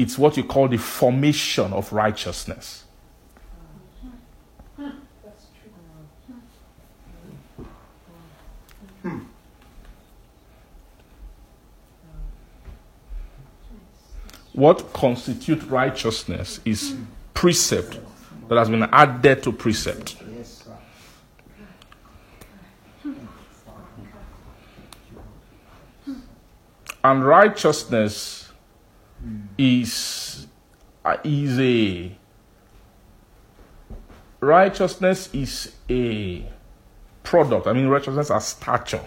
it's what you call the formation of righteousness. What constitutes righteousness is precept that has been added to precept. And righteousness is uh, is a righteousness is a product. I mean, righteousness as stature,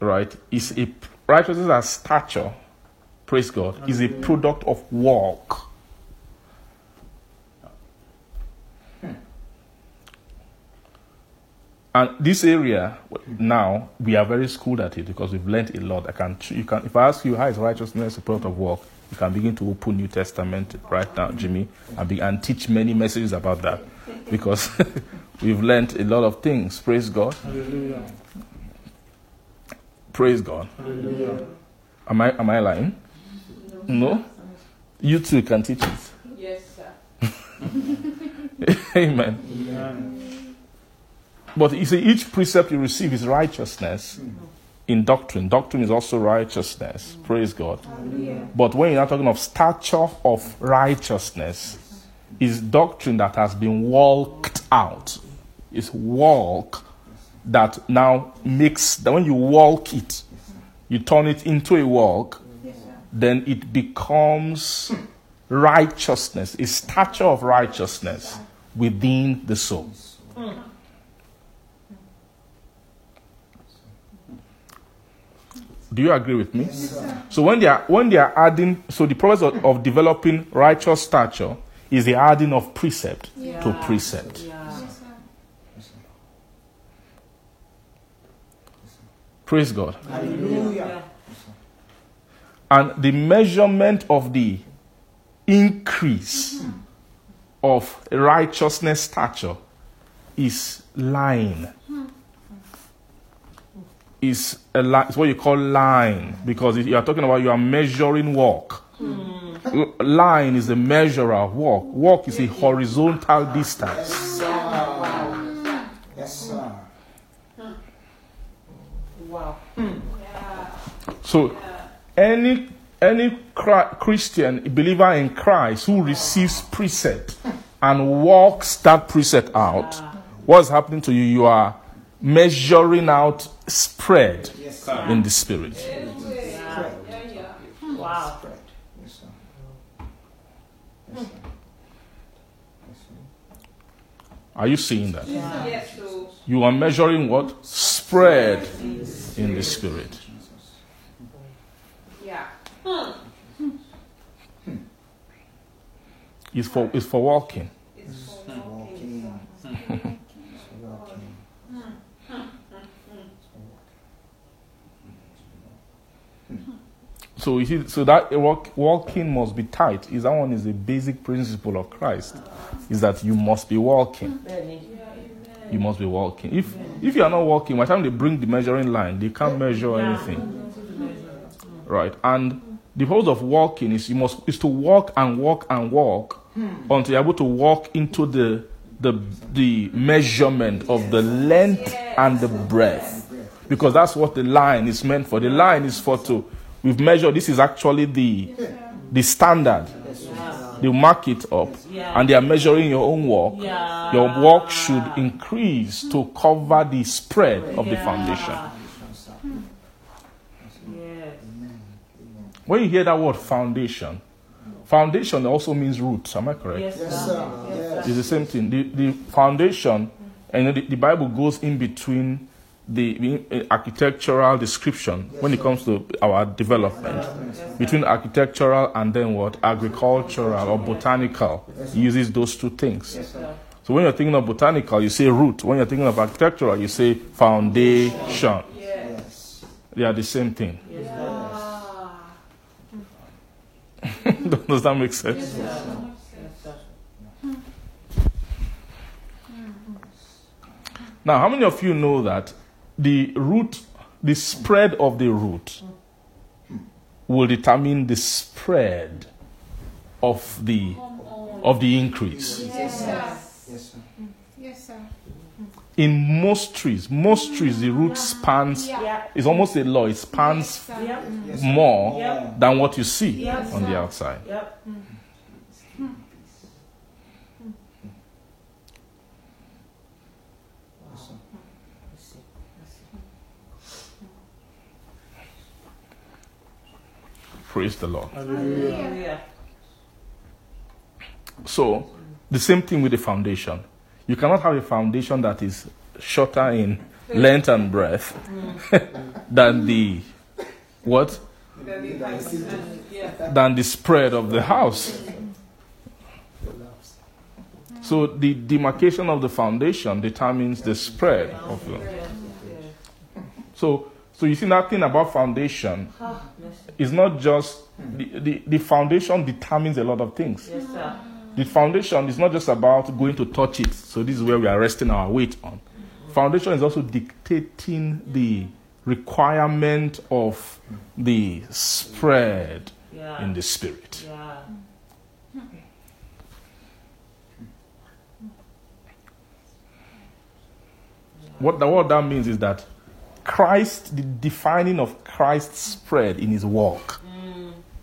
right? Is a righteousness as stature. Praise God. Is a product of work. And this area now we are very schooled at it because we've learned a lot. I can you can if I ask you how is righteousness a product of work, you can begin to open New Testament right now, Jimmy, and be, and teach many messages about that because we've learned a lot of things. Praise God. Hallelujah. Praise God. Hallelujah. Am I am I lying? No. You too can teach it. Yes, sir. Amen. Amen. But you see, each precept you receive is righteousness in doctrine. Doctrine is also righteousness. Praise God. But when you're not talking of stature of righteousness, is doctrine that has been walked out. It's walk that now makes that when you walk it, you turn it into a walk, then it becomes righteousness, a stature of righteousness within the soul. Do you agree with me? So when they are when they are adding, so the process of, of developing righteous stature is the adding of precept to precept. Yeah. Praise God. Hallelujah. And the measurement of the increase of righteousness stature is line. Is a it's what you call line because you are talking about you are measuring walk. Hmm. L- line is a measure of walk. Walk is a horizontal distance. Yes, sir. Wow. Hmm. So, any any Chri- Christian believer in Christ who receives precept and walks that precept out, ah. what's happening to you? You are measuring out spread Yes, in the spirit. Wow. Spread. Yes, sir. Yes, sir. Yes, sir. Are you seeing that? Yes, so. You are measuring what spread in the spirit. Yeah. Hmm. It's for it's for walking. Walking. Walking. So you see, so that walk, walking must be tight. Is that one is a basic principle of Christ? Is that you must be walking. You must be walking. If if you are not walking, by the time they bring the measuring line, they can't measure anything. right? And the purpose of walking is you must is to walk and walk and walk hmm. until you're able to walk into the the the measurement of the length and the breadth. Because that's what the line is meant for. The line is for to we've measured this is actually the the standard. They mark it up and they are measuring your own work. Yeah. Your work should increase to cover the spread of the foundation. Yes. When you hear that word foundation, foundation also means roots. Am I correct? Yes, Yes, sir. sir. Yes, Yes. It's the same thing. The, the foundation, and the, the Bible goes in between the, the uh, architectural description when it comes to our development, between architectural and then what agricultural or botanical. It uses those two things. Yes. So when you're thinking of botanical, you say root. When you're thinking of architectural, you say foundation. Yes. They are the same thing. Does that make sense? Yes. Now, how many of you know that the root, the spread of the root, will determine the spread of the of the increase? Yes, sir. Yes, sir. Yes, sir. In most trees, most trees, the root spans. Yeah. Yeah. It's almost a law. It spans Yes, more Yep. than what you see Yes, on the outside. Yep. Yes, Praise the Lord. Hallelujah. So, the same thing with the foundation. You cannot have a foundation that is shorter in length and breadth than the what? Than the spread of the house. So the demarcation of the foundation determines the spread of the. So so you see nothing about foundation ah, is not just hmm. the, the, the foundation determines a lot of things. Yes, sir. The foundation is not just about going to touch it. So this is where we are resting our weight on. Foundation is also dictating the requirement of the spread Yeah. in the spirit. Yeah. What, the, what that means is that Christ, the defining of Christ's spread in his walk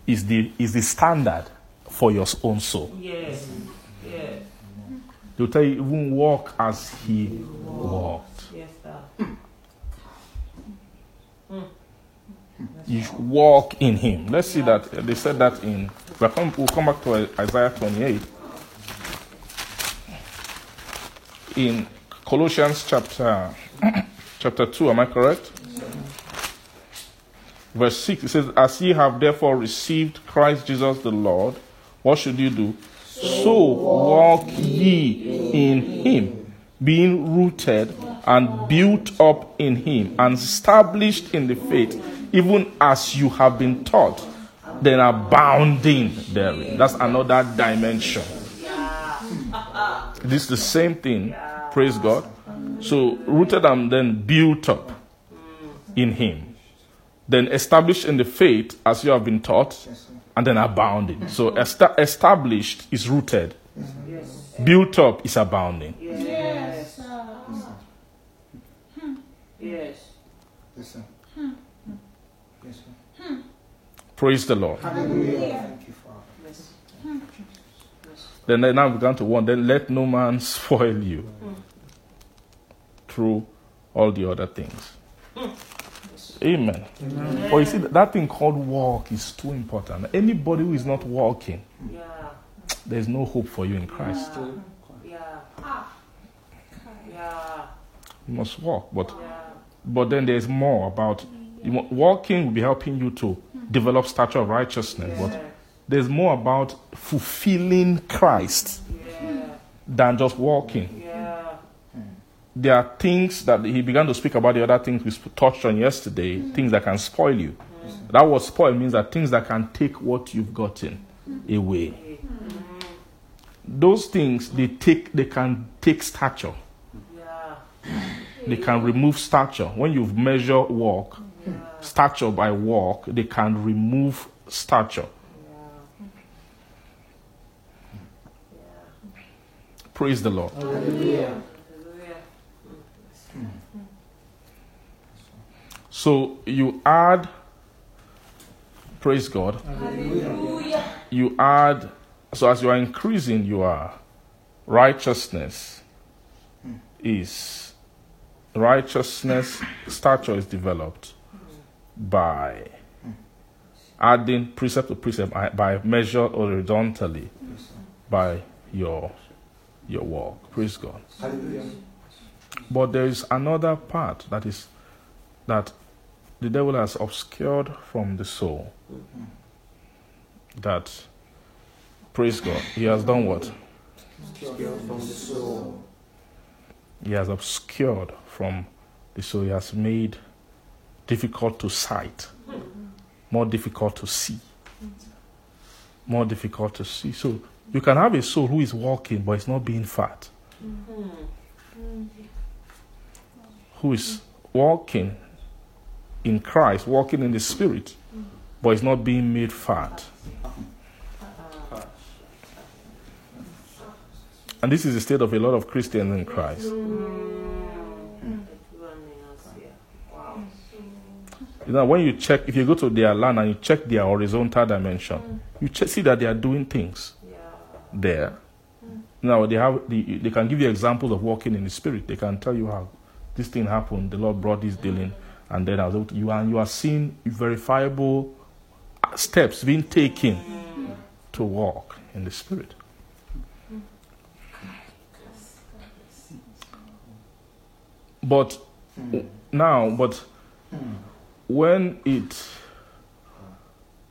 is, the, is the standard for your own soul. Yes. Yes. They'll tell you, even walk as he walked. Yes, sir. You walk in him. Let's see that. They said that in. We'll come, we'll come back to Isaiah 28. In Colossians chapter, chapter 2, am I correct? Verse 6, it says, As ye have therefore received Christ Jesus the Lord, what should you do? So walk ye in him, being rooted and built up in him, and established in the faith, even as you have been taught, then abounding therein. That's another dimension. This is the same thing. Praise God. So rooted and then built up in him. Then established in the faith as you have been taught, and then abounding. So esta- established is rooted. Built up is abounding. Yes. Yes. Yes. Yes. Praise the Lord. Hallelujah. Then they now began to warn, then let no man spoil you through all the other things. Hmm. Amen. But you see, that thing called walk is too important. Anybody who is not walking, Yeah. there's no hope for you in Christ. Yeah. Ah. Yeah. You must walk. But but then there's more about walking will be helping you to develop stature of righteousness. But there's more about fulfilling Christ than just walking. Yeah. there are things that he began to speak about the other things we touched on yesterday, mm. things that can spoil you. Mm. That word spoil means that things that can take what you've gotten mm. away. Those things they take they can take stature. Yeah. They can remove stature. When you've measured walk, stature by walk, they can remove stature. Praise the Lord. Hallelujah. So you add, praise God, Hallelujah. you add, so as you are increasing your righteousness is, righteousness stature is developed by adding precept to precept by- by measure horizontally by your your walk. Praise God. Hallelujah. But there is another part that is that the devil has obscured from the soul. That praise God. He has done what? Obscured from the soul. He has obscured from the soul. He has made difficult to sight, more difficult to see. More difficult to see. So you can have a soul who is walking but is not being fat. Mm-hmm. Who is walking in Christ, walking in the Spirit, but it's not being made fat. And this is the state of a lot of Christians in Christ. You know, when you check, if you go to their land and you check their horizontal dimension, you check, see that they are doing things there. Now they have, the, they can give you examples of walking in the spirit. They can tell you how this thing happened. The Lord brought this dealing, and then I was able to, you are you are seeing verifiable steps being taken to walk in the spirit. But now, but when it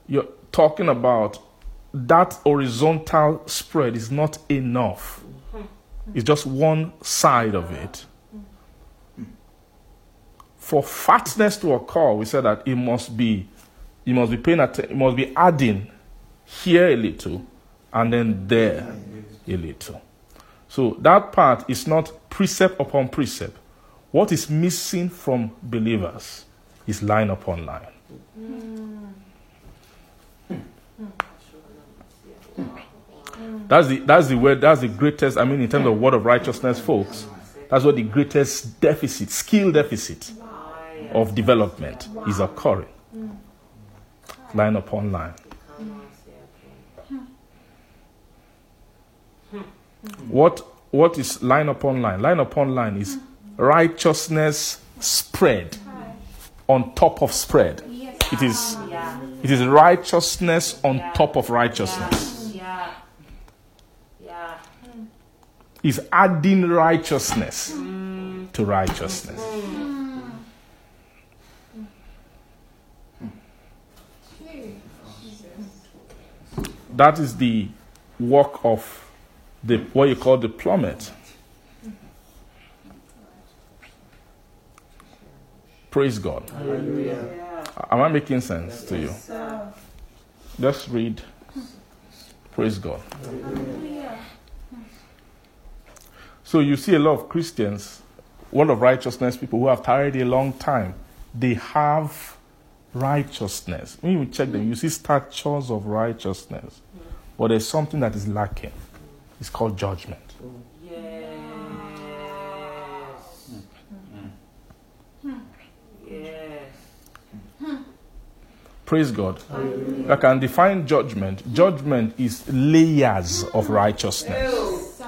you're talking about that horizontal spread is not enough. It's just one side of it. For fatness to occur, we said that it must be, you must be paying attention, it must be adding here a little and then there a little. So that part is not precept upon precept. What is missing from believers is line upon line. That's the that's the word that's the greatest I mean in terms of word of righteousness folks that's what the greatest deficit skill deficit of development is occurring. Line upon line. What what is line upon line? Line upon line is righteousness spread on top of spread. It is it is righteousness on top of righteousness. Is adding righteousness to righteousness. That is the work of the what you call the plummet. Praise God. Yeah. Am I making sense to you? Just read. Praise God. So you see a lot of Christians, word of righteousness people who have tarried a long time, they have righteousness. When you check them, you see statues of righteousness. But there's something that is lacking. It's called judgment. Yes. Yes. Praise God. I can define judgment. Judgment is layers of righteousness.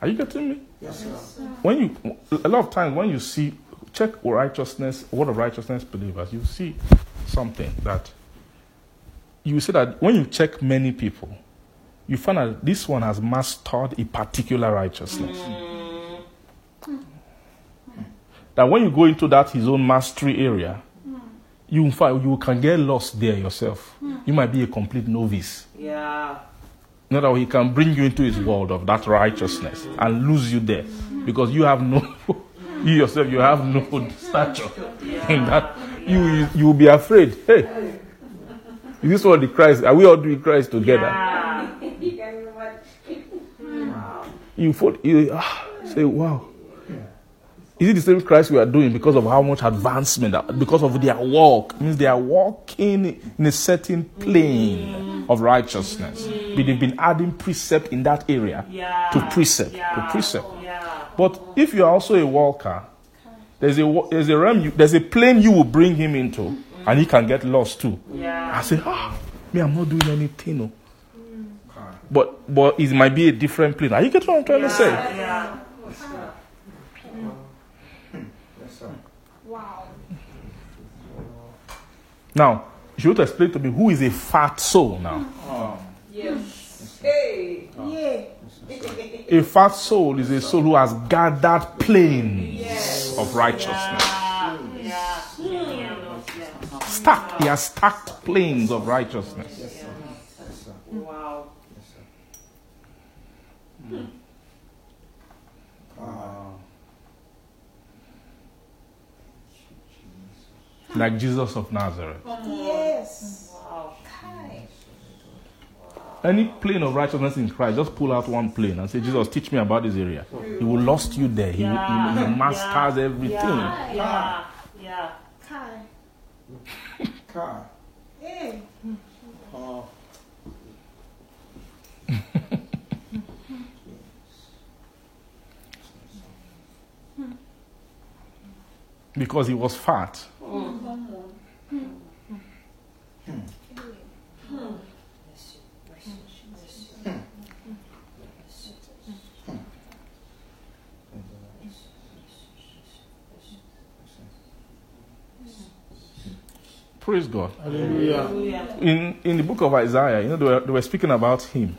Are you getting me? Yes, when you a lot of times when you see check righteousness word of righteousness believers you see something that you see that when you check many people you find that this one has mastered a particular righteousness. That when you go into that his own mastery area you find you can get lost there yourself. You might be a complete novice. Yeah. Not that he can bring you into his world of that righteousness and lose you there because you have no, you yourself, you have no stature in that. You, you, you will be afraid. Hey, is this what the Christ, are we all doing Christ together? Yeah. You, fall, you, ah, Say, wow. Is it the same Christ we are doing because of how much advancement, because of their walk? Means they are walking in a certain plane of righteousness. But they've been adding precept in that area Yeah. to precept, Yeah. to precept. Yeah. But if you are also a walker, there's a there's a realm, you, there's a plane you will bring him into, and he can get lost too. Yeah. I say, ah, me, I'm not doing anything. No. But but it might be a different plane. Are you get what I'm trying to say? Yeah. Yes, sir. Wow. Now, you have to explain to me who is a fat soul now. Yes. Hey. Yeah. A fat soul is a soul who has gathered planes of righteousness. Yeah. Yeah. Yeah. Yeah. Stacked, he has stacked planes of righteousness. Yes. Yes, sir. Wow. Yes, sir. Ah. Like Jesus of Nazareth. Yes. Wow. Kai. Any plane of righteousness in Christ, just pull out one plane and say, Jesus, teach me about this area. He will lost you there. He, will, he, will- he masters everything. Yeah. Yeah. Yeah. Kai. Car. Hey. Oh. Because he was fat. Praise God. Hallelujah. Hallelujah. In, in the book of Isaiah, you know, they were, they were speaking about him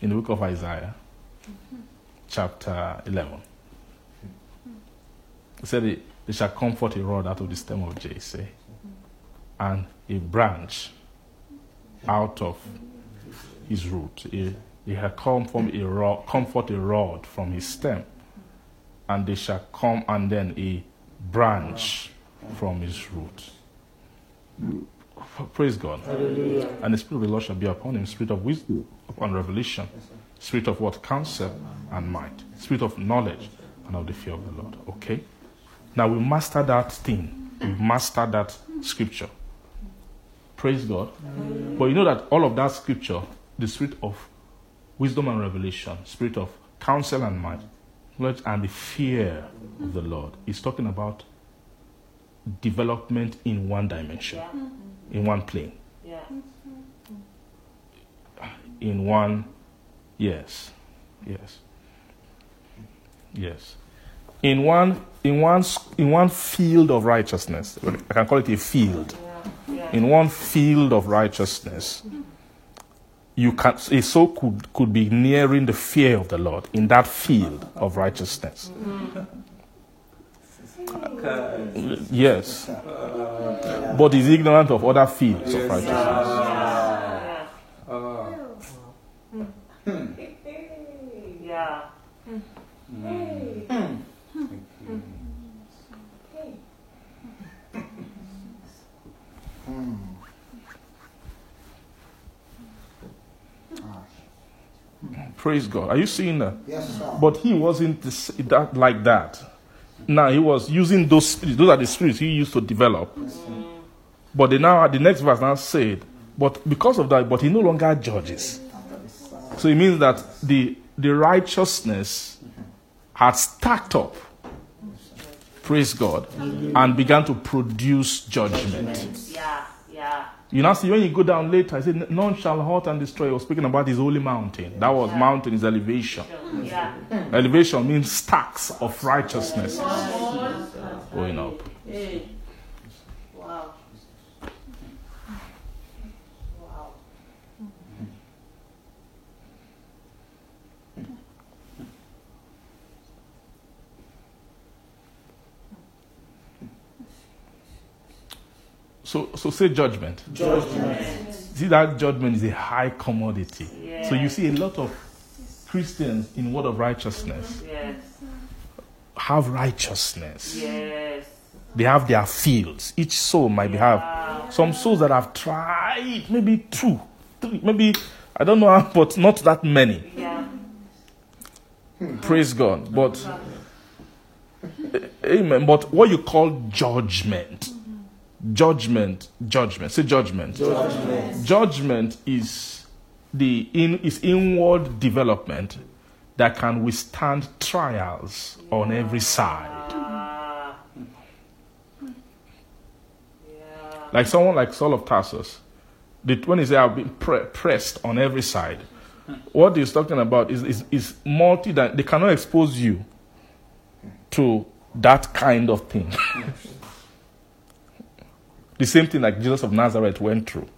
in the book of Isaiah, mm-hmm. chapter 11. He said, they, they shall comfort a rod out of the stem of Jesse, and a branch out of his root. He, he had come from a rod, comfort a rod from his stem, and they shall come and then a branch from his root. Praise God. Hallelujah. And the Spirit of the Lord shall be upon him, Spirit of wisdom, upon revelation, Spirit of what? Counsel and might, Spirit of knowledge and of the fear of the Lord. Okay? Now we master that thing. We master that scripture. Praise God. But you know that all of that scripture, the spirit of wisdom and revelation, spirit of counsel and might, knowledge and the fear of the Lord, is talking about development in one dimension, Yeah. in one plane. Yeah. in one yes yes yes in one in one in one field of righteousness i can call it a field Yeah. Yeah. in one field of righteousness you can a soul could could be nearing the fear of the lord in that field of righteousness yes but is ignorant of other fields of righteousness praise god are you seeing that Yes, sir. But he wasn't this, that, like that. Now he was using those spirits. Those are the spirits he used to develop. But the now the next verse now said, but because of that, but he no longer judges. So it means that the the righteousness had stacked up. Praise God, and began to produce judgment. Yeah. Yeah. You now see when you go down later, I said, None shall hurt and destroy. He was speaking about his holy mountain. That was mountain is elevation. Yeah. Elevation means stacks of righteousness going up. So, so say judgment. Judgment. See that judgment is a high commodity. Yeah. So you see a lot of Christians in word of righteousness Yes. have righteousness. Yes. They have their fields. Each soul might be have some souls that have tried maybe two, three, maybe I don't know, how, but not that many. Yeah. Hmm. Praise God. But eh, Amen. But what you call judgment, judgment, judgment. Say judgment. Judgment. Judgment is the in is inward development that can withstand trials on every side. Yeah. Like someone like Saul of Tarsus, the, when he said, I've been pre- pressed on every side, what he's talking about is, is, is multi that they cannot expose you to that kind of thing. the same thing like Jesus of Nazareth went through.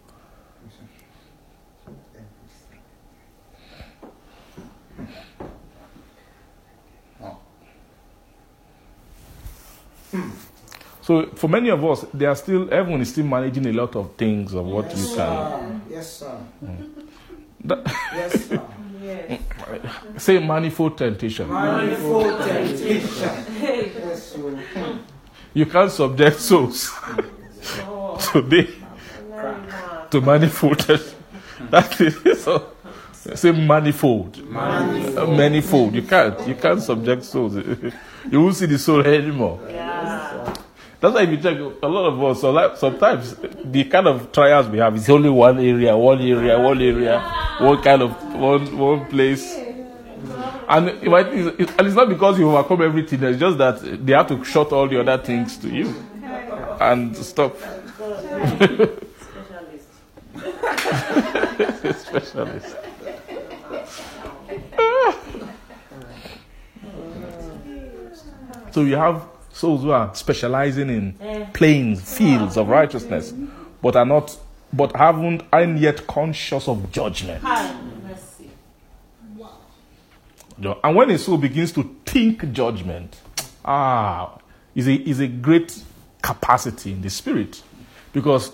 So for many of us, they are still everyone is still managing a lot of things of what yes, you can. Yes, sir. That- Yes, sir. Yes. say manifold temptation. Manifold temptation. Yes, sir. You can't subject souls today to manifold. That is so. Say manifold. Manifold. Manifold. You can't. You can't subject souls. you won't see the soul anymore. Yeah. That's why if you check a lot of us, so like, sometimes the kind of trials we have is only one area, one area, one area, one kind of one one place. And it might, it- and it's not because you overcome everything. It's just that they have to shut all the other things to you and stop. Specialist. Specialist. so you have souls who are specializing in planes, fields of righteousness, but are not, but haven't, aren't yet conscious of judgment. And when a soul begins to think judgment, ah, is a is a great capacity in the spirit, because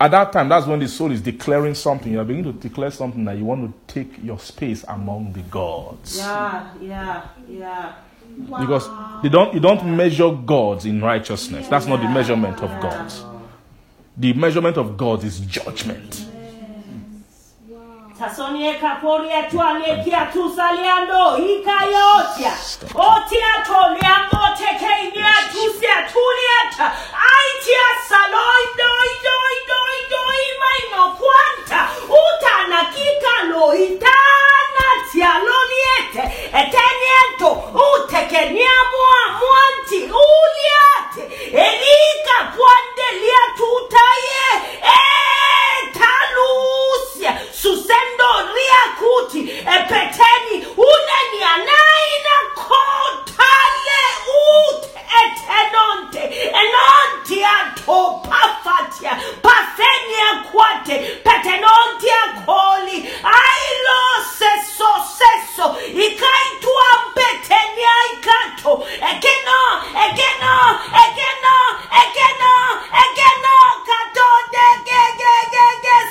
at that time that's when the soul is declaring something. You are beginning to declare something that you want to take your space among the gods, Yeah, yeah, yeah. because you don't you don't measure gods in righteousness. That's not the measurement of gods. The measurement of God is judgment. tasoniekaporiatualekiatusaliando hikayotia otiatoliamotekeidiatusiatuliata aitia saloidoidoidoidoimaimakwanta utanakikalohitanatialoniete eteniento utekeniamuamuanti uliate. Elikapuandeliatutaye etalu susendo ria kuti epeteni uneni anaina kotale ut etenonte enonti ato pafatia pafenia kwate petenontia koli ailo seso seso ikaitua mpetenia ikato ekeno ekeno ekeno ekeno ekeno kato degegegege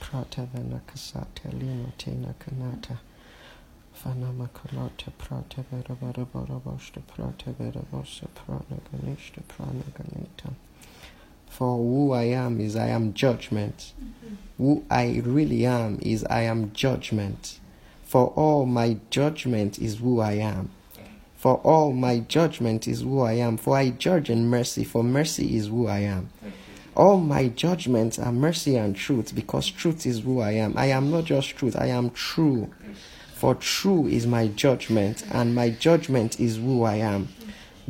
Prata vena kasate lima tena kanata. Vana makalata prata vera vera bara boshte. Prata vera bosa prana ganishte prana ganita. For who I am is I am judgment. Mm-hmm. Who I really am is I am judgment. For all my judgment is who I am. For all my judgment is who I am. For I judge in mercy, for mercy is who I am. All my judgments are mercy and truth, because truth is who I am. I am not just truth, I am true. For true is my judgment, and my judgment is who I am.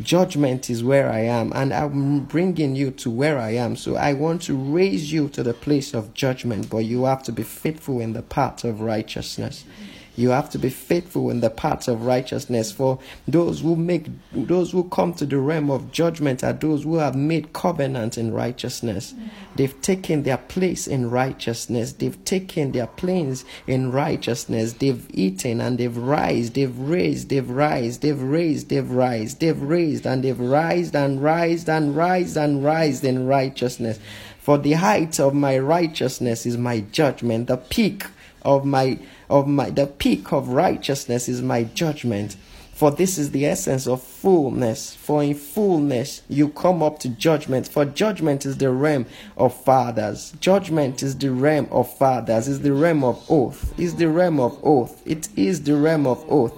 Judgment is where I am, and I'm bringing you to where I am. So I want to raise you to the place of judgment, but you have to be faithful in the path of righteousness. You have to be faithful in the paths of righteousness. For those who make, those who come to the realm of judgment are those who have made covenant in righteousness. They've taken their place in righteousness. They've taken their place in righteousness. They've eaten and they've raised. They've raised. They've raised. They've raised. They've raised. They've raised and they've raised and raised and raised and raised in righteousness. For the height of my righteousness is my judgment. The peak of my of my the peak of righteousness is my judgment. For this is the essence of fullness. For in fullness you come up to judgment. For judgment is the realm of fathers. Judgment is the realm of fathers. Is the realm of oath. Is the realm of oath. It is the realm of oath.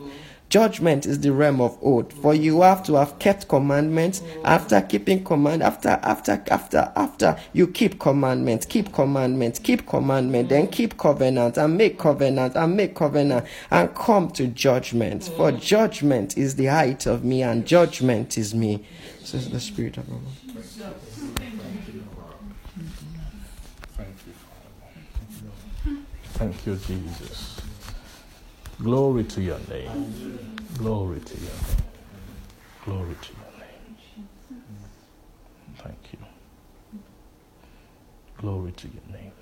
Judgment is the realm of oath. For you have to have kept commandments. After keeping command, after after after after you keep commandments, keep commandments, keep commandment, then keep covenant and make covenant and make covenant and come to judgment. For judgment is the height of me, and judgment is me. Says the Spirit of you, Thank you, Jesus. Glory to your name. Glory to your name. Glory to your name. Thank you. Glory to your name.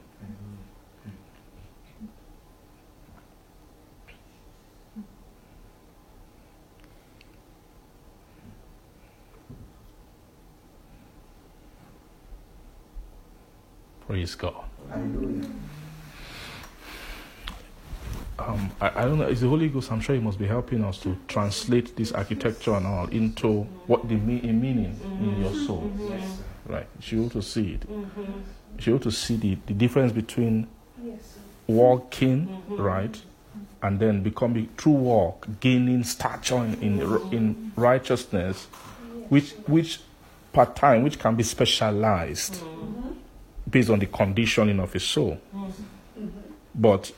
Praise God. Um, I, I don't know, it's the Holy Ghost, I'm sure He must be helping us to translate this architecture and all into what the me- a meaning in your mm-hmm. soul. Right. You should be able to see it. Mm-hmm. You should be able to see the, the difference between walking, mm-hmm. right, and then becoming true walk, gaining stature in, in, in righteousness, which, which part time, which can be specialized based on the conditioning of a soul. But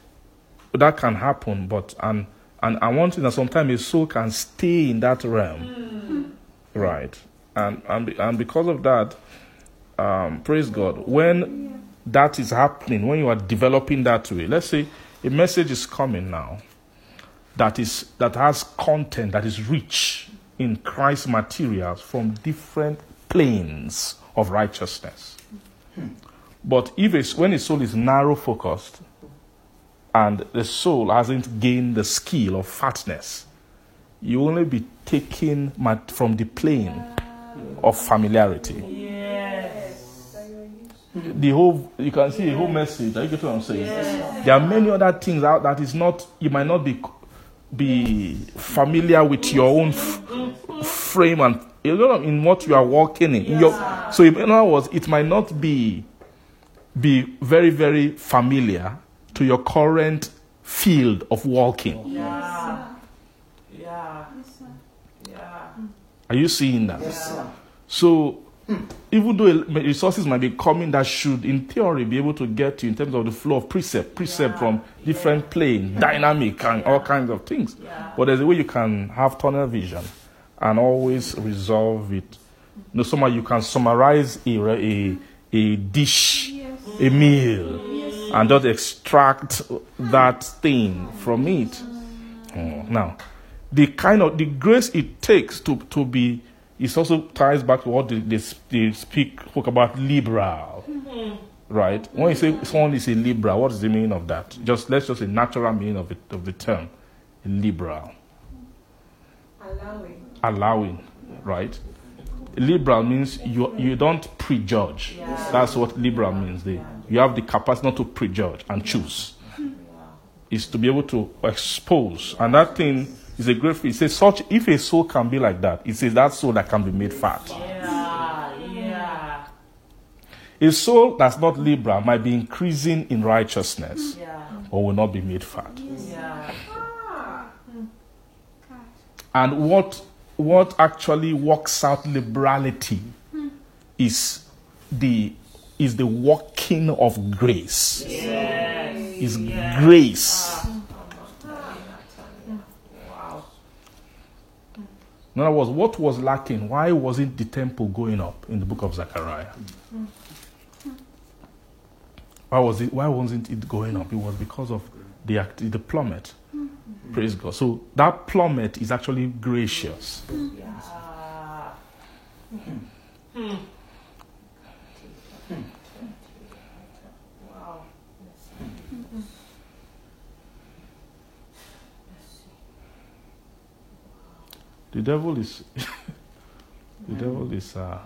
that can happen, but and and I want you that sometimes a soul can stay in that realm, right? And and and because of that, um, praise God. When that is happening, when you are developing that way, let's say a message is coming now that is that has content that is rich in Christ materials from different planes of righteousness. But if it's, when a soul is narrow focused, and the soul hasn't gained the skill of fatness, you only be taken from the plane of familiarity. The whole you can see the whole message. Are you get what I'm saying? There are many other things out that is not you might not be be familiar with your own f- frame and you know in what you are walking in. in your, so in other words, it might not be be very very familiar to your current field of walking. Yeah. Yeah. Yeah. Are you seeing that? So, even though resources might be coming that should, in theory, be able to get you in terms of the flow of precept, precept from different plane, dynamic, and all kinds of things. But there's a way you can have tunnel vision and always resolve it. You know, somehow you can summarize a, a, a dish, a meal, and just extract that thing from it. Oh, Now, the kind of the grace it takes to to be it also ties back to what they, they, they speak spoke about liberal, mm-hmm. right? When you say someone is a liberal, what is the meaning of that? Just let's just a natural meaning of it of the term, liberal, Allowing. allowing, right? Liberal means you you don't prejudge. That's what liberal means. They, you have the capacity not to prejudge and choose. Is to be able to expose, and that thing is a great. It says such if a soul can be like that, it says that soul that can be made fat. Yeah. Yeah. A soul that's not liberal might be increasing in righteousness, Yeah. or will not be made fat. Yeah. Hmm. And what what actually works out liberality hmm. is the is the working of grace. Is grace. In other words, what was lacking? Why wasn't the temple going up in the book of Zechariah? Why was it? Why wasn't it going up? It was because of the act, the plummet Praise God. So that plummet is actually gracious. Yeah. Hmm. The devil is the devil is uh,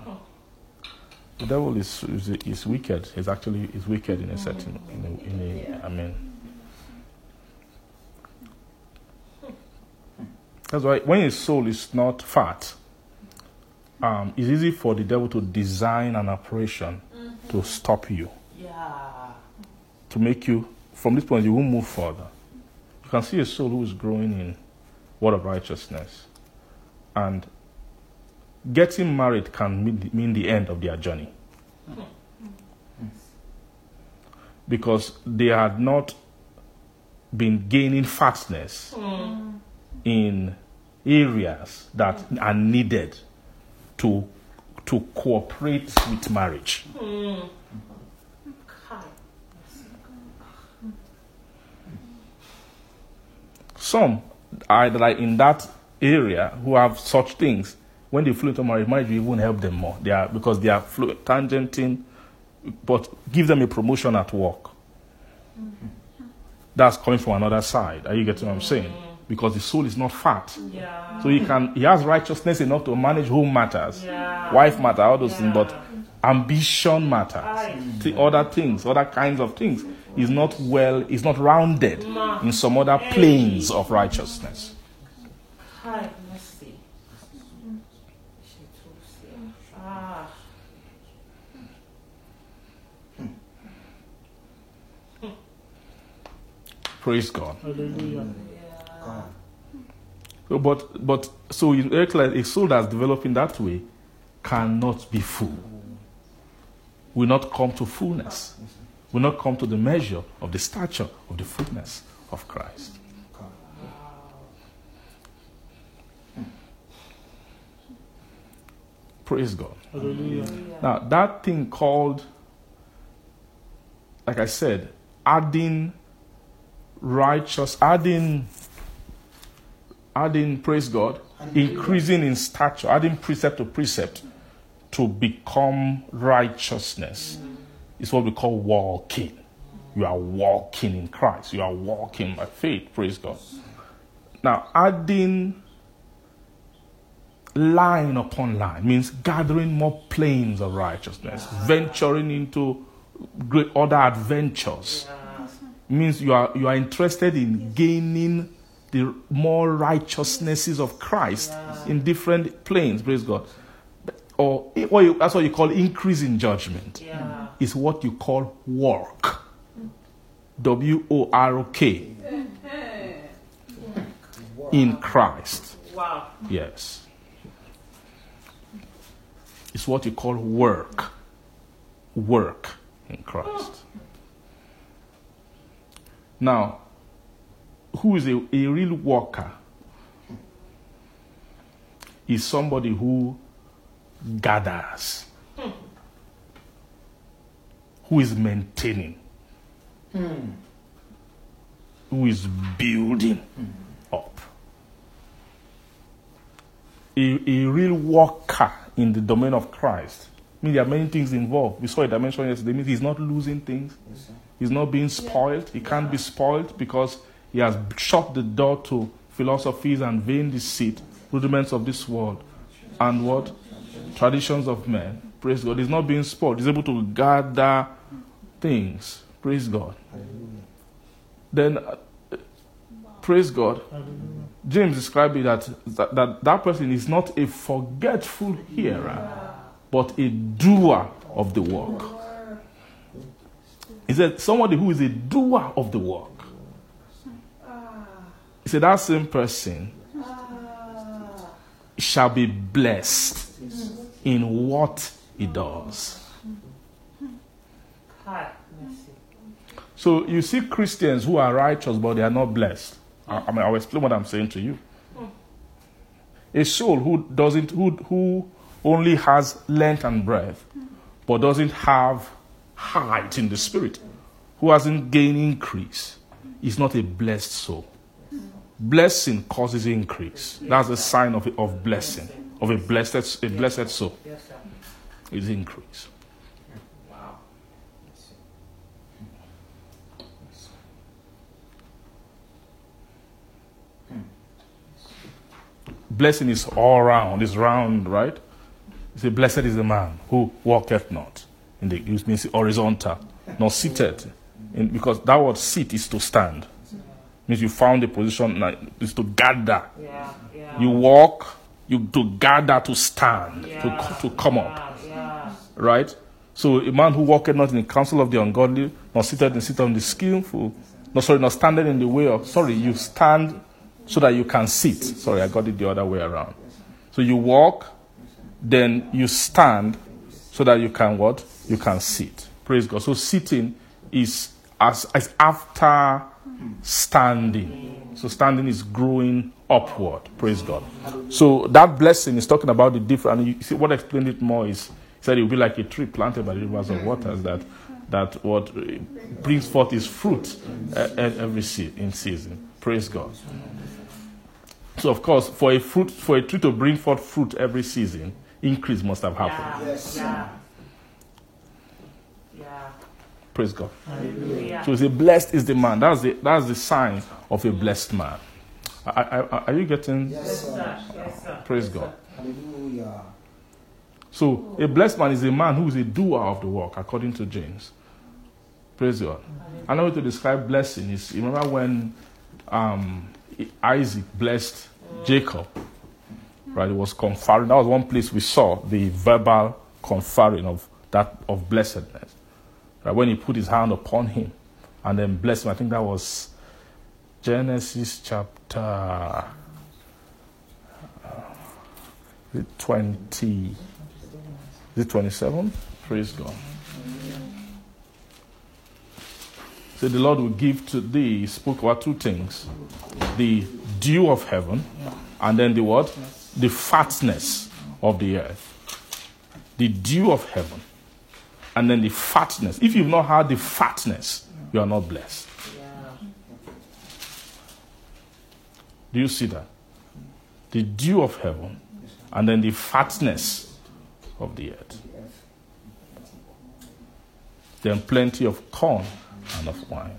the devil is, is is wicked. He's actually is wicked in a certain in a, in a I mean that's why when his soul is not fat, um, it's easy for the devil to design an operation to stop you, Yeah. to make you from this point you won't move further. You can see a soul who is growing in word of righteousness, and getting married can mean, the end of their journey because they had not been gaining fatness in areas that are needed to to cooperate with marriage. Some are like in that area who have such things. When they flow into marriage, marriage will even help them more. They are because they are flu- tangenting, but give them a promotion at work. Mm-hmm. That's coming from another side. Are you getting what I'm mm. saying? Because the soul is not fat, Yeah. so he can he has righteousness enough to manage home matters, Yeah. wife matter, all those things. But ambition matters, Aye. the other things, other kinds of things. Is not well, is not rounded in some other planes of righteousness. Kai. Mercy. Ah. Praise God. Hallelujah. Yeah. So, but but so in very clear, a soul that's developing that way cannot be full. Will not come to fullness. Will not come to the measure of the stature of the fullness of Christ. Praise God. Hallelujah. Now, that thing called, like I said, adding righteous, adding, adding, praise God, increasing in stature, adding precept to precept to become righteousness mm. is what we call walking. You are walking in Christ. You are walking by faith. Praise God. Now, adding line upon line means gathering more planes of righteousness, ah. venturing into great other adventures. Means you are you are interested in gaining the more righteousnesses of Christ in different planes. Praise God. Or what you, that's what you call increase in judgment. Yeah. Is what you call work. W O R K. In Christ. Wow. Yes. It's what you call work. Work in Christ. Now, who is a, a real worker? Is somebody who gathers, who is maintaining, hmm. who is building up a, a real worker in the domain of Christ. I mean, there are many things involved. We saw a dimension yesterday. It means he's not losing things. He's not being spoiled. He can't be spoiled because he has shut the door to philosophies and vain deceit, rudiments of this world, and what? Traditions of men. Praise God. He's not being spoiled. He's able to gather things. Praise God. Then, praise God. James described it that, that, that that person is not a forgetful hearer, but a doer of the work. He said, somebody who is a doer of the work. He said, that same person shall be blessed in what he does. So you see Christians who are righteous, but they are not blessed. I, mean, I'll explain what I'm saying to you. A soul who doesn't, who, who only has length and breadth, but doesn't have height in the spirit, who hasn't gained increase, is not a blessed soul. blessing causes increase. That's a sign of, of blessing, of a blessed, a blessed soul. Is increase. Blessing is all round, it's round, right? You say, Blessed is the man who walketh not in the it means horizontal, nor seated. In, because that word sit is to stand. Means you found a position like is to gather. Yeah, yeah. You walk, you to gather to stand, yeah. to, to come up. Right? So a man who walketh not in the counsel of the ungodly, nor seated in the seat of the skillful, no sorry, not standing in the way of sorry, you stand so that you can sit. Sorry, I got it the other way around. So you walk, then you stand so that you can what? You can sit. Praise God. So sitting is as, as after standing. So standing is growing upward. Praise God. So that blessing is talking about the different. And you see, what explained it more is he said it will be like a tree planted by the rivers of waters that that what brings forth its fruit uh, every se- in season. Praise God. So of course, for a fruit, for a tree to bring forth fruit every season, increase must have happened. Yeah, Yes. yeah. Yeah. Praise God. Hallelujah. So say, blessed is the man. That's the that's the sign of a blessed man. I, I, I- are you getting? Yes, Yes, sir. sir. Yes, sir. Praise Yes, God. Hallelujah. So a blessed man is a man who is a doer of the work, according to James. Praise God. Another way to describe blessing is you remember when um, Isaac blessed Jacob, right? It was conferring. That was one place we saw the verbal conferring of that of blessedness. Right? When he put his hand upon him and then blessed him. I think that was Genesis chapter uh, 20. Is it 27? Praise God. So the Lord will give to thee, he spoke about two things the dew of heaven, and then the what? The fatness of the earth. The dew of heaven, and then the fatness. If you've not had the fatness, you are not blessed. Do you see that? The dew of heaven, and then the fatness of the earth. Then plenty of corn and of wine.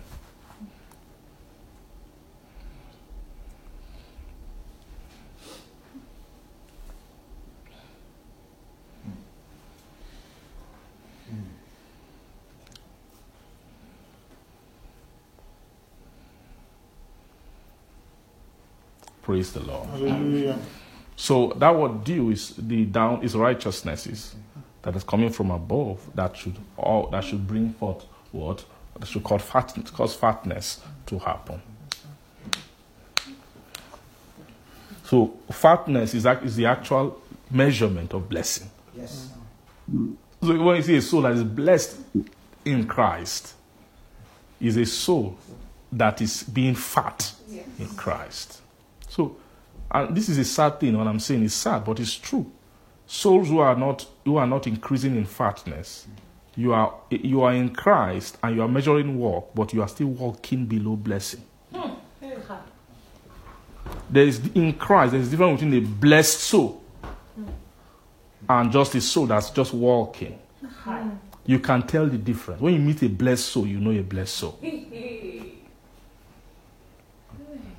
Praise the Lord. Hallelujah. So that word dew is the down is righteousnesses that is coming from above that should all that should bring forth what should cause fatness, cause fatness to happen. So fatness is, is the actual measurement of blessing. Yes. So when you see a soul that is blessed in Christ, is a soul that is being fat in Christ. So, and this is a sad thing. What I'm saying is sad, but it's true. Souls who are not who are not increasing in fatness, you are you are in Christ and you are measuring work, but you are still walking below blessing. There is in Christ there is difference between a blessed soul and just a soul that's just walking. You can tell the difference. When you meet a blessed soul, you know a blessed soul.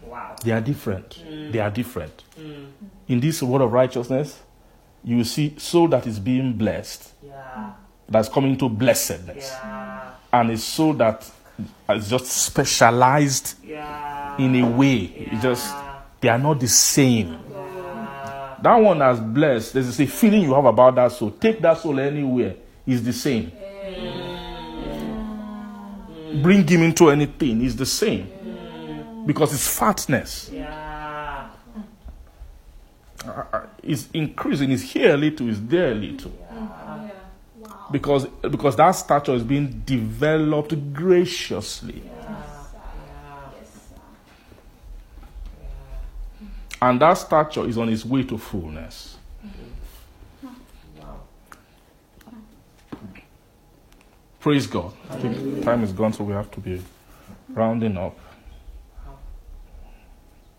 Wow. They are different. Mm. They are different. Mm. In this world of righteousness, you see soul that is being blessed, Yeah. That's coming to blessedness, Yeah. and so that it's just specialized Yeah. in a way. It just they are not the same. Yeah. That one that's blessed, there's a feeling you have about that soul. Take that soul anywhere, it's the same. Bring him into anything, it's the same. Because it's fatness. Yeah. Uh, uh, It's increasing. It's here a little, it's there a little. Because, because that stature is being developed graciously. And that stature is on its way to fullness. Praise God. I think time is gone, so we have to be rounding up.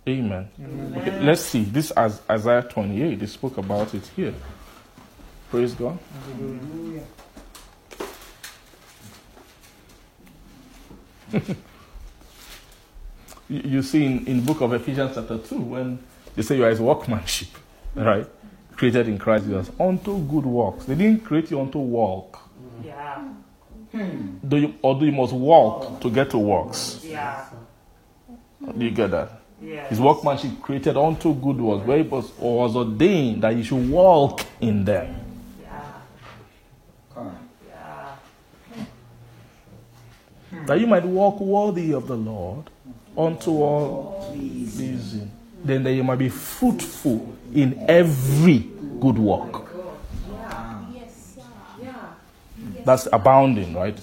Amen. Okay, let's see. This is Isaiah 28. They spoke about it here. Praise God. Hallelujah. You, you see in, in book of Ephesians chapter 2 when they say you are his workmanship, right? Created in Christ Jesus unto good works. They didn't create you unto walk. Yeah. Do you, although you must walk to get to works. Yeah. Do you get that? Yeah. His workmanship created unto good works, where it was, was ordained that you should walk in them. Yeah. God. Yeah. That you might walk worthy of the Lord unto all pleasing. Then that you might be fruitful in every good work. That's abounding, right?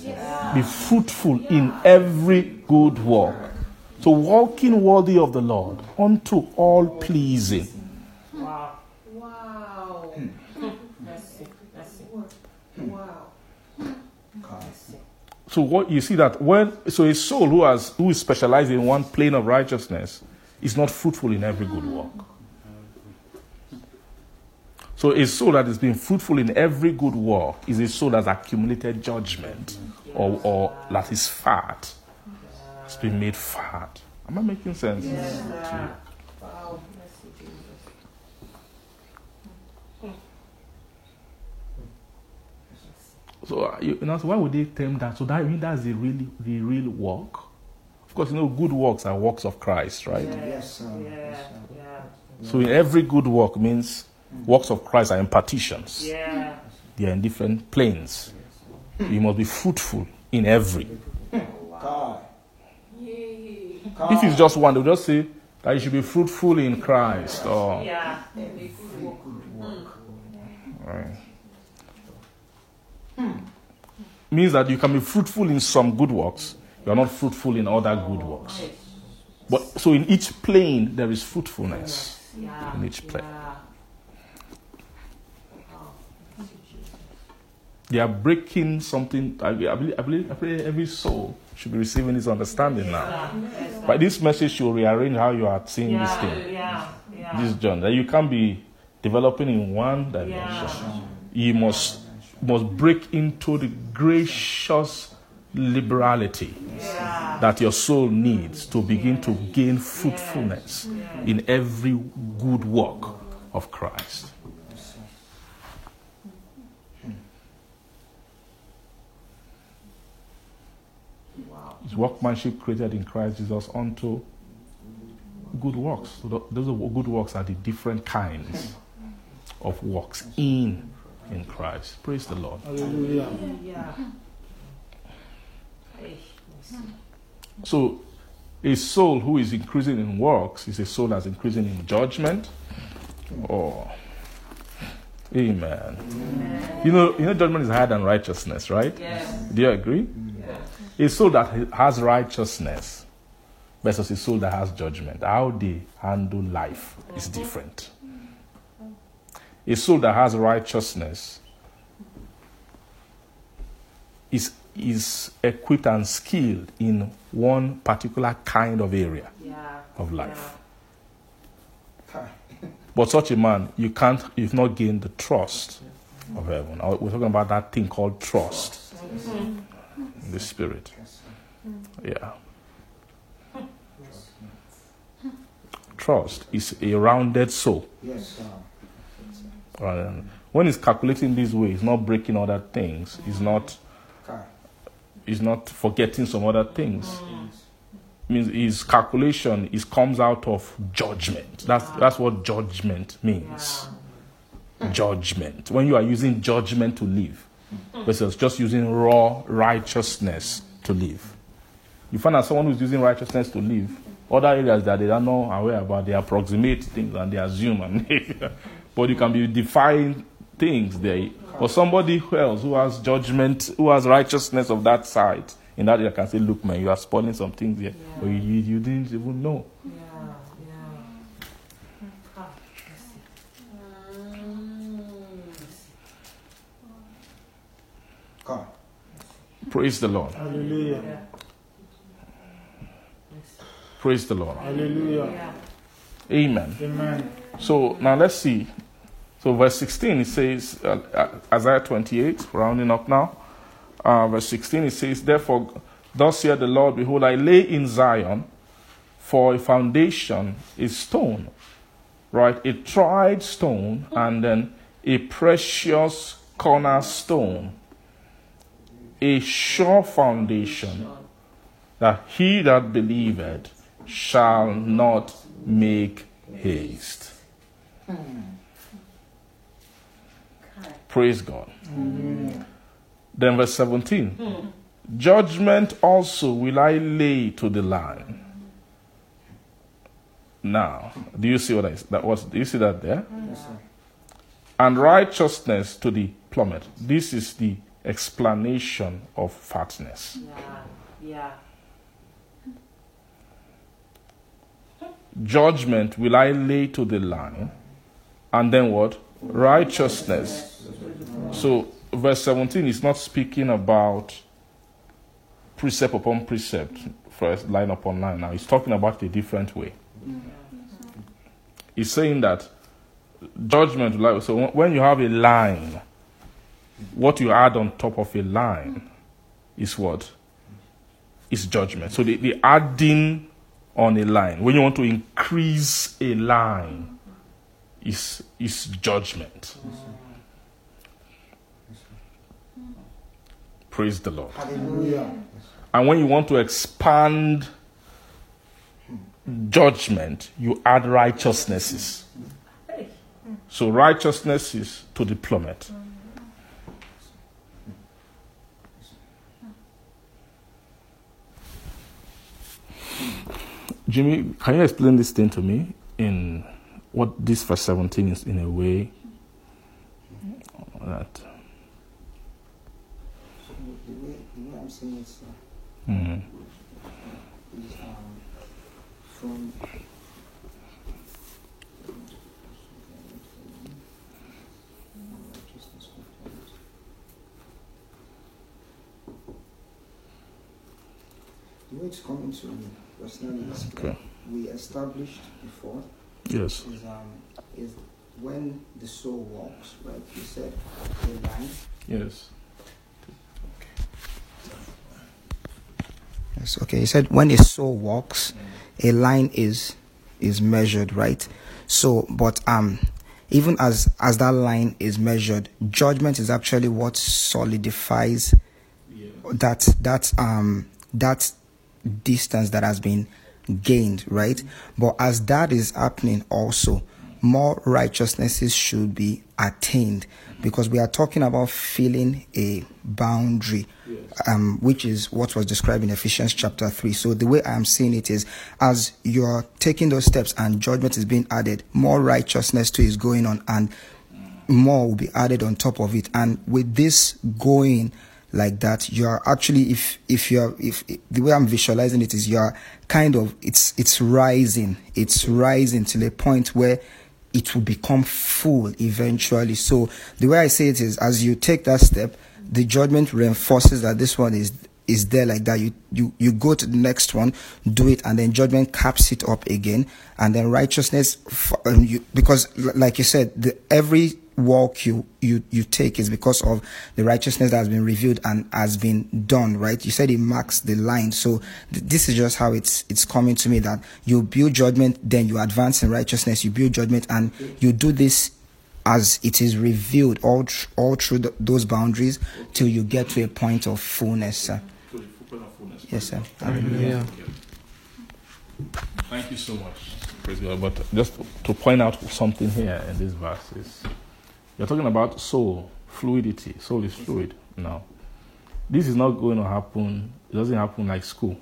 Be fruitful in every good work. So walking worthy of the Lord unto all pleasing. Wow. Wow. Mercy. Mercy. Wow. So what you see that when so a soul who has who is specialized in one plane of righteousness is not fruitful in every good work. So a soul that has been fruitful in every good work is a soul that has accumulated judgment or, or that is fat. It's been made fat. Am I making sense? to you? Wow. Mercy, Jesus. So uh, you, you know, so why would they term that? So that I mean that's the really the real work. Of course, you know, good works are works of Christ, right? Yes, sir. Yeah. Yes, sir. Yeah. So in every good work means works of Christ are impartitions. Yeah. They are in different planes. You must be fruitful in every. God. Yay. God. If it's just one, they'll just say that you should be fruitful in Christ. Or, Yeah. Every good Means that you can be fruitful in some good works, you are not fruitful in other good works. But so in each plane there is fruitfulness. Yeah. In each plane. Yeah. They are breaking something. I, I believe, I believe, I believe every soul should be receiving this understanding now. Yeah. But this message should rearrange how you are seeing this thing. Yeah. Yeah. This journey. That you can't be developing in one dimension. You must must break into the gracious liberality that your soul needs to begin to gain fruitfulness in every good work of Christ. His workmanship created in Christ Jesus unto good works. So those good works are the different kinds of works in in Christ. Praise the Lord. Hallelujah. Yeah. Hey, mercy. So, a soul who is increasing in works is a soul that's increasing in judgment. Or, amen. You know, you know, judgment is higher than righteousness, right? Yes. Do you agree? Yeah. A soul that has righteousness versus a soul that has judgment, how they handle life is different. A soul that has righteousness is, is equipped and skilled in one particular kind of area Yeah. of life. God. But such a man, you can't, you've not gained the trust of heaven. Uh, We're talking about that thing called trust in the spirit. Yes. Yeah. Trust is a rounded soul. Yes, when it's calculating this way, it's not breaking other things. It's not, it's not forgetting some other things. Means his calculation is comes out of judgment. That's that's what judgment means. Judgment. When you are using judgment to live, versus just using raw righteousness to live. You find that someone who's using righteousness to live, other areas that they are not aware about, they approximate things and they assume, and but you can be defying things there. But somebody else who has judgment, who has righteousness of that side, in that area can say, "Look, man, you are spoiling some things here, but you, you, you didn't even know." Yeah. Yeah. Ah. God. Praise the Lord. Hallelujah. Yeah. Praise the Lord. Hallelujah. Amen. Amen. So now let's see. So verse 16 it says, uh, uh, Isaiah 28, rounding up now. Uh, verse 16 it says, Therefore, thus saith the Lord, Behold, I lay in Zion for a foundation, a stone, right? A tried stone, and then a precious cornerstone, a sure foundation, that he that believeth shall not make haste. Praise God. Then verse 17. Judgment also will I lay to the line. Now, do you see what I that was? Do you see that there? Yes. And righteousness to the plummet. This is the explanation of fatness. Yeah. Yeah. Judgment will I lay to the line. And then what? Righteousness. So, verse 17 is not speaking about precept upon precept, first line upon line. Now, he's talking about a different way. He's saying that judgment, I- so when you have a line, what you add on top of a line is what? Is judgment. So, the, the adding on a line, when you want to increase a line, is, is judgment. Praise the Lord. Hallelujah. And when you want to expand judgment, you add righteousnesses. So righteousness is to the plummet. Jimmy, can you explain this thing to me in what this verse 17 is in a way. That So the way, the way I'm saying it, sir, mm, is um, from the way it's coming to me personally Okay. we established before yes, is um is when the soul walks, right? You said a line yes, Yes, okay. He said when a soul walks, a line is is measured, right? So, but um, even as as that line is measured, judgment is actually what solidifies that that um that distance that has been gained, right? But as that is happening, also more righteousnesses should be attained because we are talking about filling a boundary um, which is what was described in Ephesians chapter 3. So the way I'm seeing it is as you're taking those steps and judgment is being added, more righteousness too is going on and more will be added on top of it. And with this going like that, you're actually if if you're if the way I'm visualizing it is you're kind of it's it's rising. It's rising to a point where it will become full eventually. So the way I say it is as you take that step, the judgment reinforces that this one is is there like that. You you you go to the next one, do it, and then judgment caps it up again, and then righteousness. Um, you, because like you said, the, every walk you you you take is because of the righteousness that has been revealed and has been done. Right? You said it marks the line. So th- this is just how it's it's coming to me that you build judgment, then you advance in righteousness. You build judgment, and you do this as it is revealed all tr- all through th those boundaries till you get to a point of fullness. Sir. Yes, sir. Hallelujah. Thank you so much. But just to point out something here in this verse is you're talking about soul, fluidity. Soul is fluid now. This is not going to happen, it doesn't happen like school.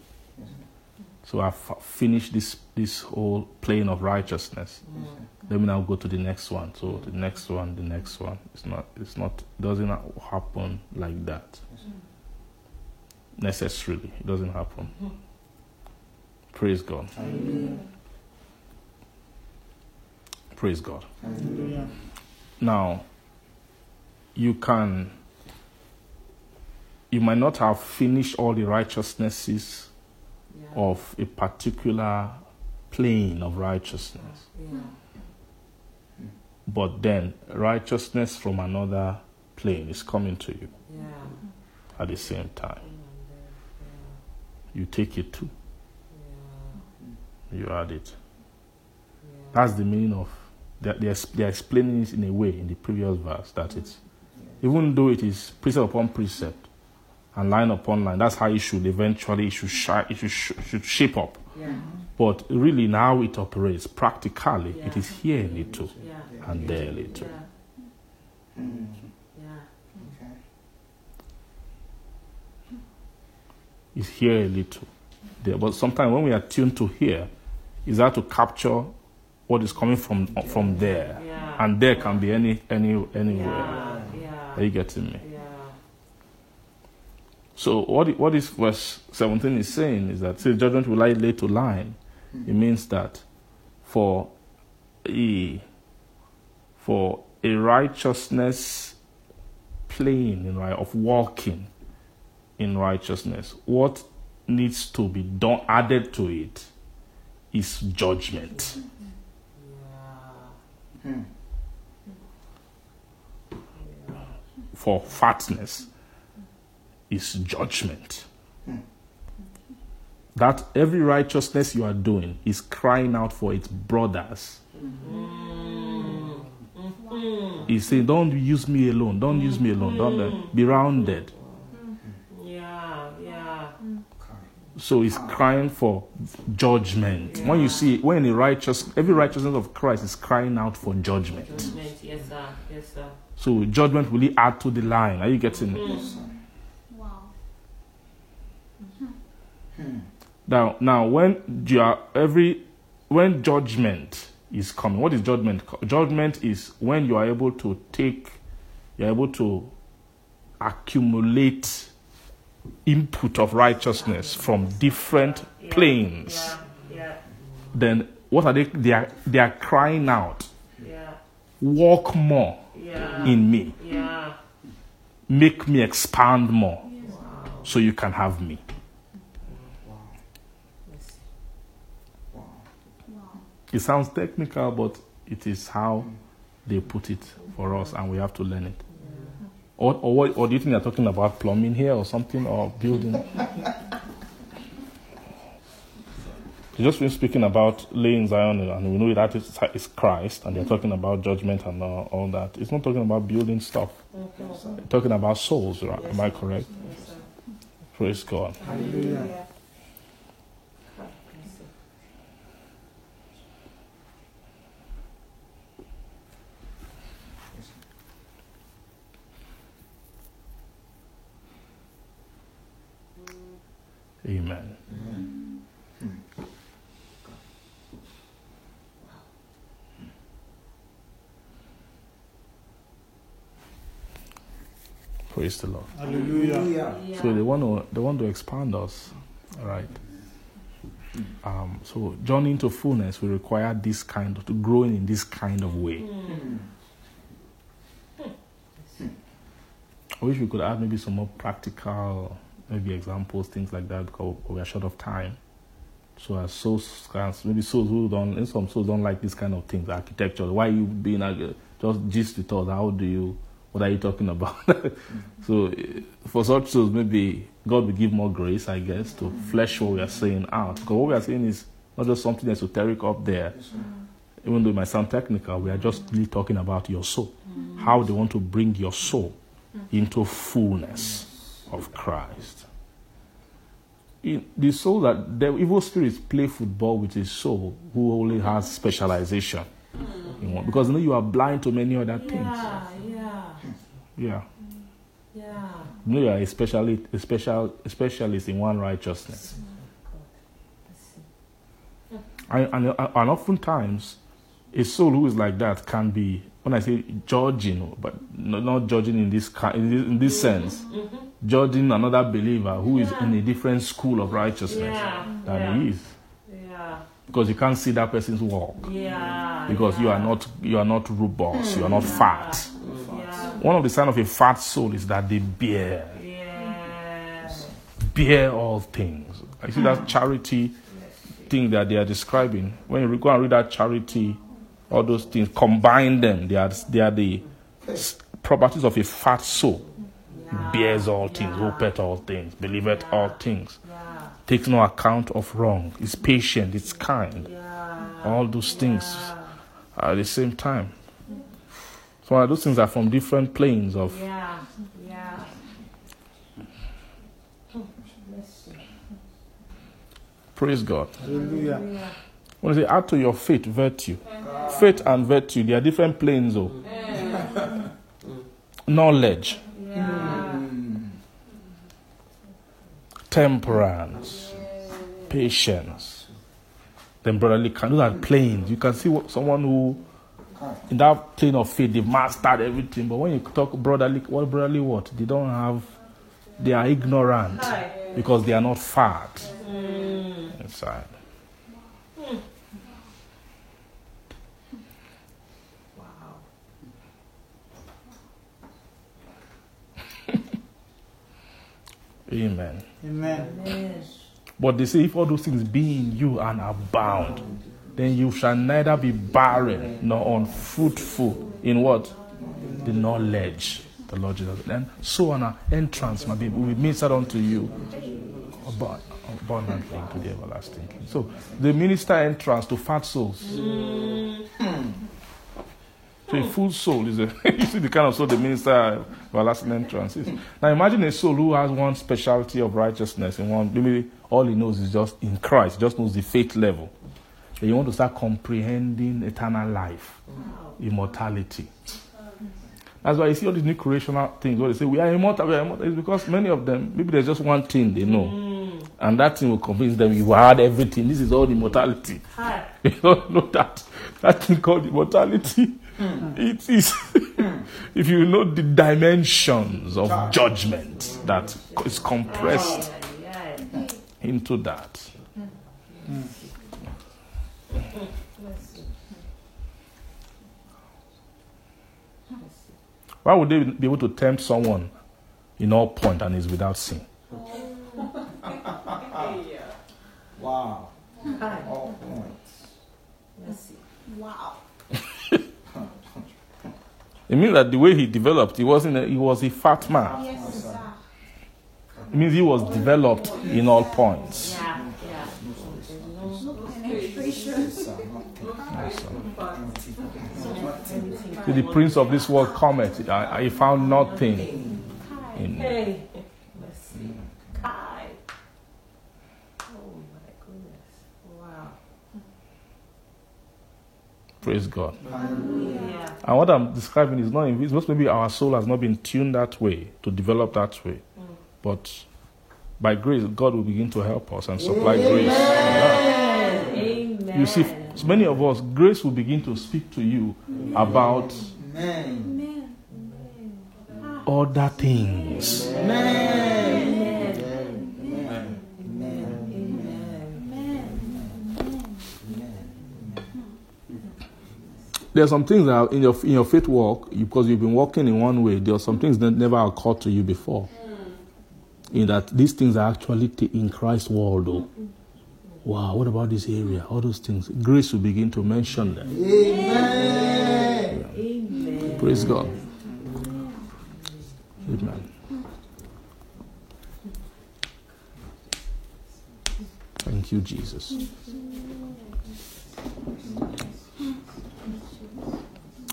So I've f- finished this this whole plane of righteousness. Mm. Let me now go to the next one. So the next one, the next one. It's not it's not doesn't happen like that. Necessarily. It doesn't happen. Praise God. Praise God. Hallelujah. Now, you can, you might not have finished all the righteousnesses Yeah. of a particular plane of righteousness. Yeah. But then righteousness from another plane is coming to you Yeah. at the same time. You take it too. You add it. That's the meaning of they're, they're, they're explaining it in a way in the previous verse that it's even though it is precept upon precept and line upon line, that's how it should eventually it should shi- it should, sh- should shape up. Yeah. But really now it operates practically. It Yeah. is here a little Yeah. and there a little. Yeah. Mm. Okay. It's here a little. There. But sometimes when we are tuned to here, is that to capture what is coming from from there. Yeah. And there can be any any anywhere. Yeah. Are you getting me? So what what this verse 17 is saying is that say judgment will lie lay to line. Hmm. It means that for a for a righteousness plane in right of walking in righteousness, what needs to be done added to it is judgment. Yeah. For fatness is judgment. That every righteousness you are doing is crying out for its brothers. He's saying, Don't use me alone. Don't use me alone. Don't be rounded. Yeah. Yeah. So he's crying for judgment. When you see, when the righteous, every righteousness of Christ is crying out for judgment. Judgment. Yes, sir. Yes, sir. So judgment will he add to the line. Are you getting it? Mm-hmm. Wow. Now, now, when you are every when judgment is coming, what is judgment? Judgment is when you are able to take, you are able to accumulate input of righteousness from different planes. Then what are they? They are they are crying out, Yeah. walk more in me, Yeah. make me expand more, so you can have me. It sounds technical, but it is how they put it for us, and we have to learn it. Or, or, what, or do you think they're talking about plumbing here or something, or building? They've just been speaking about laying Zion, and we know that is, is Christ, and they're talking about judgment and all, all that. It's not talking about building stuff. They're talking about souls, right? Am I correct? Yes, sir. Praise God. Hallelujah. Yes, sir. Amen. Praise the Lord. Hallelujah. Yeah. So they want to they want to expand us, all right? Um, so journey into fullness will require this kind of to growing in this kind of way. I wish we could add maybe some more practical, maybe examples, things like that, because we are short of time. So as souls, maybe souls who don't, and some souls don't like this kind of things, architecture. Why you being a, just gist with us? How do you? What are you talking about? so for such souls, maybe God will give more grace, I guess, to flesh what we are saying out. Because what we are saying is not just something esoteric up there. Even though it might sound technical, we are just really talking about your soul. How they want to bring your soul into fullness of Christ. In the soul that the evil spirits play football with his soul, who only has specialization. in one- because you know you are blind to many other things. Yeah. Yeah. Yeah. Yeah. Know you are a specialist, a special, a specialist in one righteousness. And, and, and oftentimes, a soul who is like that can be, when I say judging, but not judging in this, in this, in this sense, judging another believer who is in a different school of righteousness Yeah. than yeah. he is. Yeah. Because you can't see that person's walk. Yeah. Because you are not you are not robust, you are not fat. Yeah. One of the signs of a fat soul is that they bear, Yeah. bear all things. I see that charity thing that they are describing, when you go and read that charity, all those things, combine them, they are, they are the properties of a fat soul. Bears all things, hopeth all things, believeth all things, Yeah. takes no account of wrong, is patient, is kind. Yeah. All those things are at the same time. So those things are from different planes of Yeah. Yeah. praise God. Hallelujah. Yeah. When I say add to your faith virtue, faith and virtue, they are different planes oh. of knowledge, Yeah. temperance, patience, then brotherly kind. Those are planes. You can see what someone who in that plane of faith they've mastered everything. But when you talk brotherly, what brotherly what? They don't have they are ignorant because they are not fat mm. inside. Wow. Amen. Amen. Amen. But they say, if all those things be in you and abound, then you shall neither be barren nor unfruitful in what? The knowledge. The Lord Jesus. And so on our entrance, my baby, we minister unto you abund- abundantly into the everlasting. So the minister entrance to fat souls. So a full soul is a you see the kind of soul the minister everlasting entrance is. Now imagine a soul who has one specialty of righteousness and one maybe all he knows is just in Christ, just knows the faith level. Then you want to start comprehending eternal life, immortality. That's why you see all these new creational things where they say we are immortal, we are immortal. It's because many of them, maybe there's just one thing they know. Mm. And that thing will convince them you had everything. This is all immortality. Hi. You don't know that. That thing called immortality. Mm. It is. if you know the dimensions of judgment that is compressed Yeah. into that. Mm. Why would they be able to tempt someone in all points point and is without sin? Wow. All points. Mercy. Wow. It means that the way he developed, he wasn't. A, he was a fat man. Yes, sir. It means he was developed in all points. Yeah. To the prince of this world cometh, I, I found nothing in Hey. Mercy. Kai. Oh my goodness. Wow. praise God. Yeah. And what I'm describing is not just maybe our soul has not been tuned that way to develop that way. Mm. But by grace, God will begin to help us and supply grace. Yeah. Amen. You see, many of us, grace will begin to speak to you about Amen. other things. There are some things that in your in your faith walk because you've been walking in one way. There are some things that never occurred to you before. In that these things are actually t- in Christ's world. Though. Wow, what about this area? All those things. Grace will begin to mention them. Amen. Praise God. Amen. Thank you, Jesus.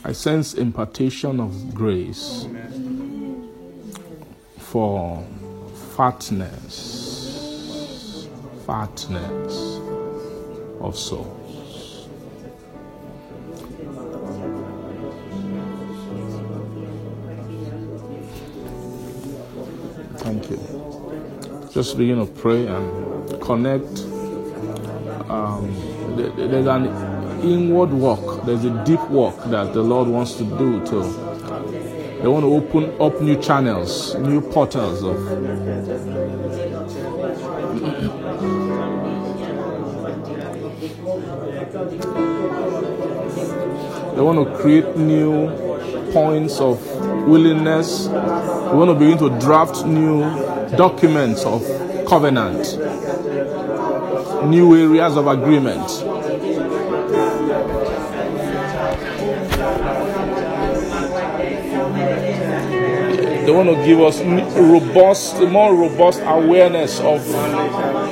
I sense impartation of grace for fatness, fatness of souls. Thank you. Just begin to pray and connect. Um, th- th- there's an inward work, there's a deep work that the Lord wants to do to. They want to open up new channels, new portals of They want to create new points of willingness. We want to begin to draft new documents of covenant new areas of agreement. They want to give us robust, more robust awareness of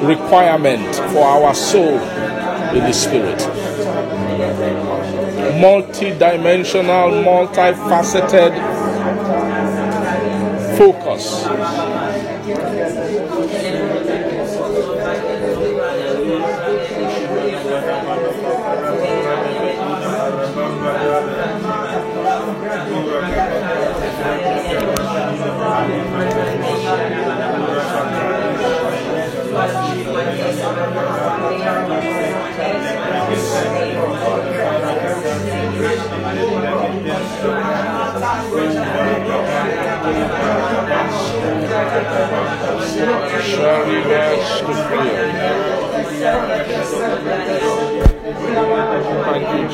requirement for our soul in the spirit. Multi-dimensional, multifaceted focus. Shari Ves Scripture. Thank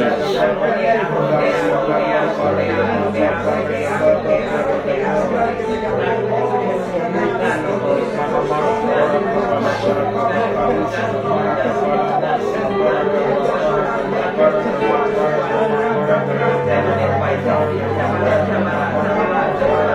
you.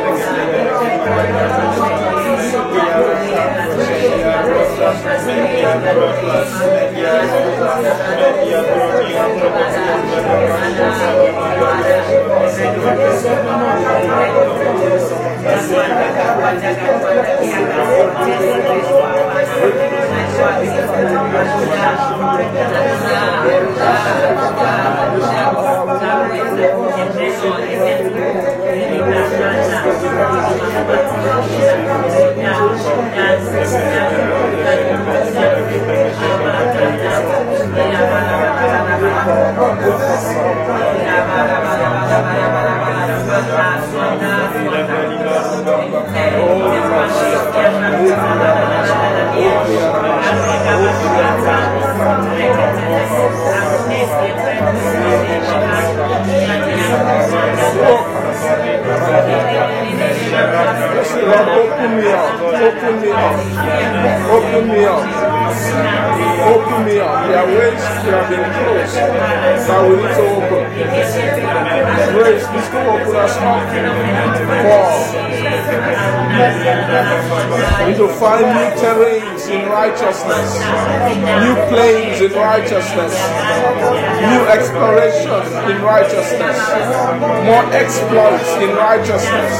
Thank. Oh, Open me up, open me up, open me up, open me up. There are ways that have been closed that we need to open. Open us up. We need to find new terrains in righteousness, new plains in righteousness, new exploration in righteousness, more exploits in righteousness.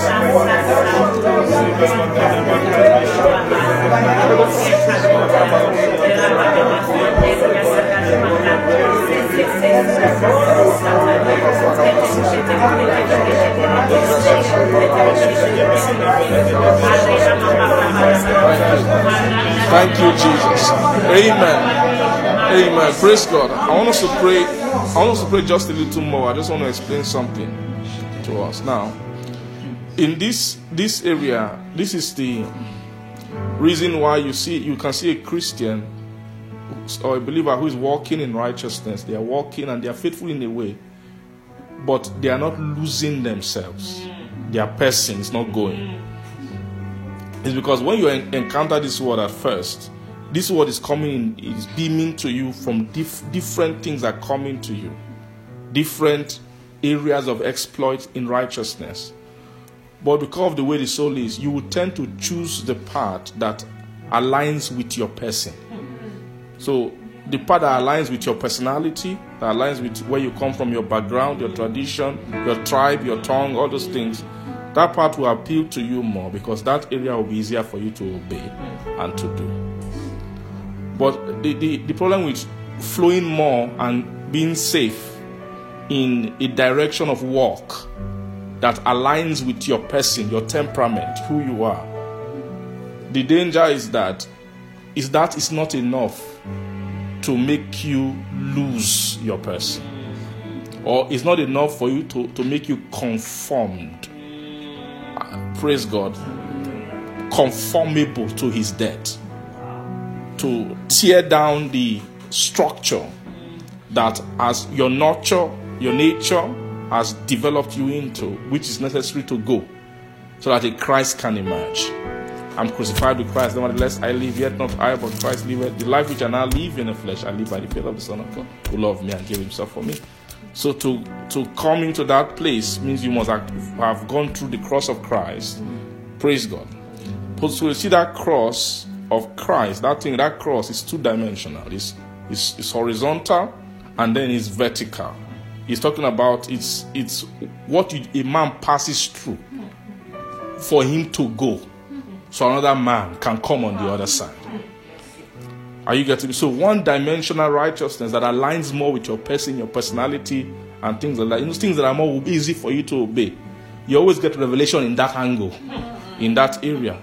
Thank you, Jesus. Amen. Amen. Praise God. I want us to pray. I want us to pray just a little more. I just want to explain something to us now. In this this area, this is the reason why you see you can see a Christian or a believer who is walking in righteousness. They are walking and they are faithful in a way, but they are not losing themselves. Their person is not going. It's because when you encounter this word at first, this word is coming, is beaming to you from dif- different things are coming to you, different areas of exploit in righteousness. But because of the way the soul is, you will tend to choose the part that aligns with your person. So the part that aligns with your personality, that aligns with where you come from, your background, your tradition, your tribe, your tongue, all those things, that part will appeal to you more because that area will be easier for you to obey and to do. But the, the, the problem with flowing more and being safe in a direction of walk that aligns with your person, your temperament, who you are. The danger is that is that is not enough to make you lose your person. Or it's not enough for you to, to make you conformed. Praise God. Conformable to his death. To tear down the structure that as your nurture, your nature has developed you into, which is necessary to go, so that a Christ can emerge. I'm crucified with Christ, nevertheless I live, yet not I, but Christ liveth. The life which I now live in the flesh, I live by the faith of the Son of God, who loved me and gave himself for me. So to, to come into that place means you must have, gone through the cross of Christ. Praise God. So you see that cross of Christ, that thing, that cross is two dimensional. It's, it's, it's horizontal and then it's vertical. He's talking about it's it's what you, a man passes through for him to go, so another man can come on the other side. Are you getting? So one dimensional righteousness that aligns more with your person, your personality, and things like that. You know, things that are more easy for you to obey. You always get revelation in that angle, in that area.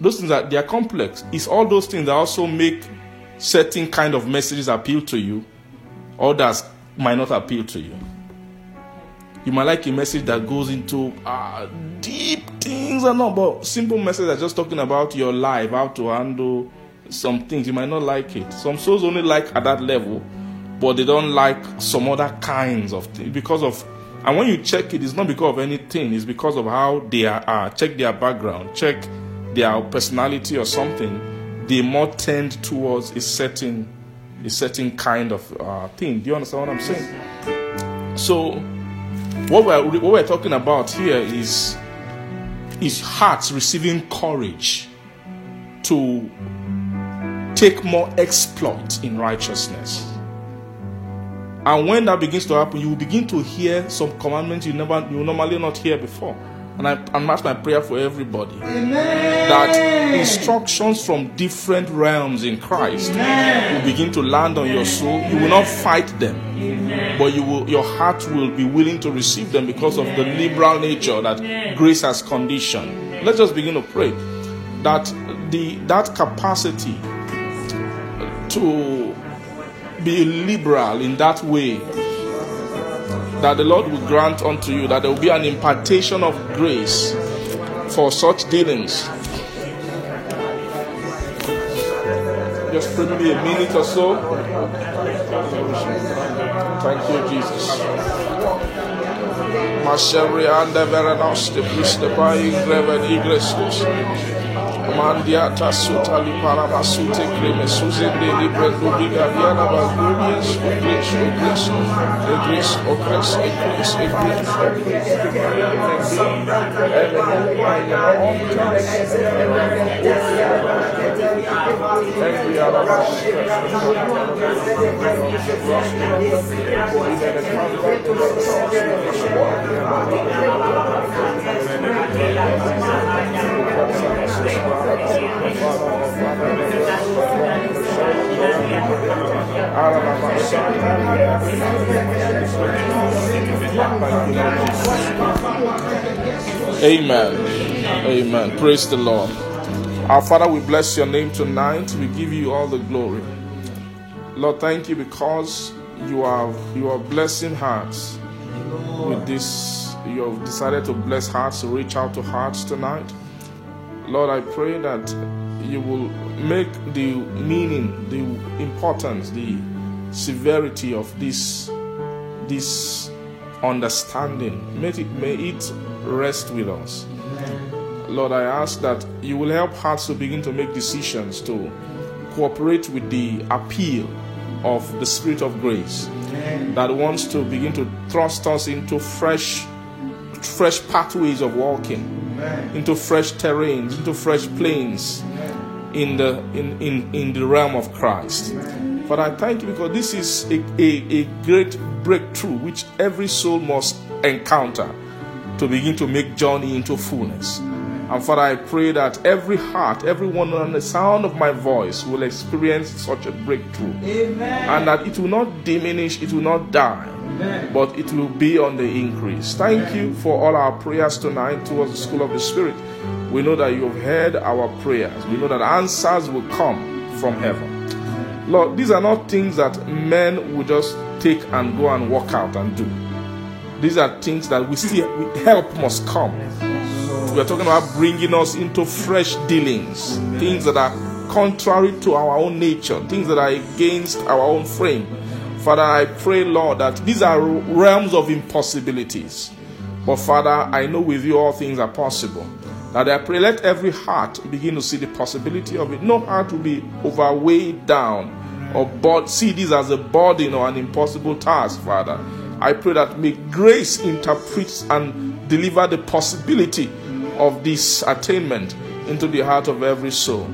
Those things that they are complex. It's all those things that also make certain kind of messages appeal to you, others might not appeal to you. You might like a message that goes into uh, deep things and all, but simple message that's just talking about your life, how to handle some things. You might not like it. Some souls only like at that level, but they don't like some other kinds of things because of. And when you check it, it's not because of anything. It's because of how they are. Check their background. Check their personality or something. They more tend towards a certain a certain kind of uh, thing. Do you understand what I'm saying? So, what we're what we're talking about here is is hearts receiving courage to take more exploit in righteousness. And when that begins to happen, you will begin to hear some commandments you never you normally not hear before. And I and that's my prayer for everybody. That instructions from different realms in Christ will begin to land on your soul. You will not fight them, but you will your heart will be willing to receive them because of the liberal nature that grace has conditioned. Let's just begin to pray that the that capacity to be liberal in that way that the Lord will grant unto you, that there will be an impartation of grace for such dealings. Just pray maybe a minute or so. Thank you, Jesus. Mashevi and the the priest, the. Mandiata sutali paramasute creme suzende di brendo brigadiana bagurias o grace o grace o grace o grace o grace o grace Amen. Amen. Praise the Lord. Our Father, we bless your name tonight. We give you all the glory. Lord, thank you because you are you are blessing hearts with this. You have decided to bless hearts, to reach out to hearts tonight. Lord, I pray that you will make the meaning, the importance, the severity of this this understanding. May it, may it rest with us. Lord, I ask that you will help hearts to begin to make decisions to cooperate with the appeal of the Spirit of grace that wants to begin to thrust us into fresh, fresh pathways of walking, into fresh terrains, into fresh plains, in the in, in, in the realm of Christ. But I thank you because this is a, a, a great breakthrough which every soul must encounter to begin to make journey into fullness. And Father, I pray that every heart, everyone on the sound of my voice will experience such a breakthrough. Amen. And that it will not diminish, it will not die, Amen. but it will be on the increase. Thank you for all our prayers tonight towards the school of the Spirit. We know that you have heard our prayers. We know that answers will come from heaven. Lord, these are not things that men will just take and go and walk out and do. These are things that we see help must come. We are talking about bringing us into fresh dealings, things that are contrary to our own nature, things that are against our own frame. Father, I pray, Lord, that these are realms of impossibilities. But Father, I know with you all things are possible. That I pray, let every heart begin to see the possibility of it. No heart will be overweighed down or bod- see this as a burden or an impossible task, Father. I pray that may grace interpret and deliver the possibility of this attainment into the heart of every soul.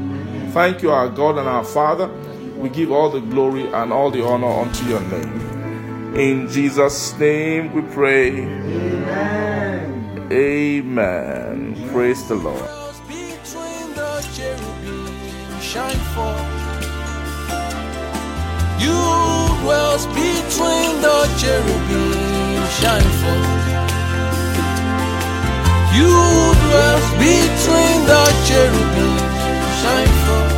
Thank you, our God and our Father. We give all the glory and all the honor unto your name. In Jesus' name we pray. Amen. Amen. Praise the Lord. You dwells between the cherubim shine forth. You dwells between the cherubim shine forth.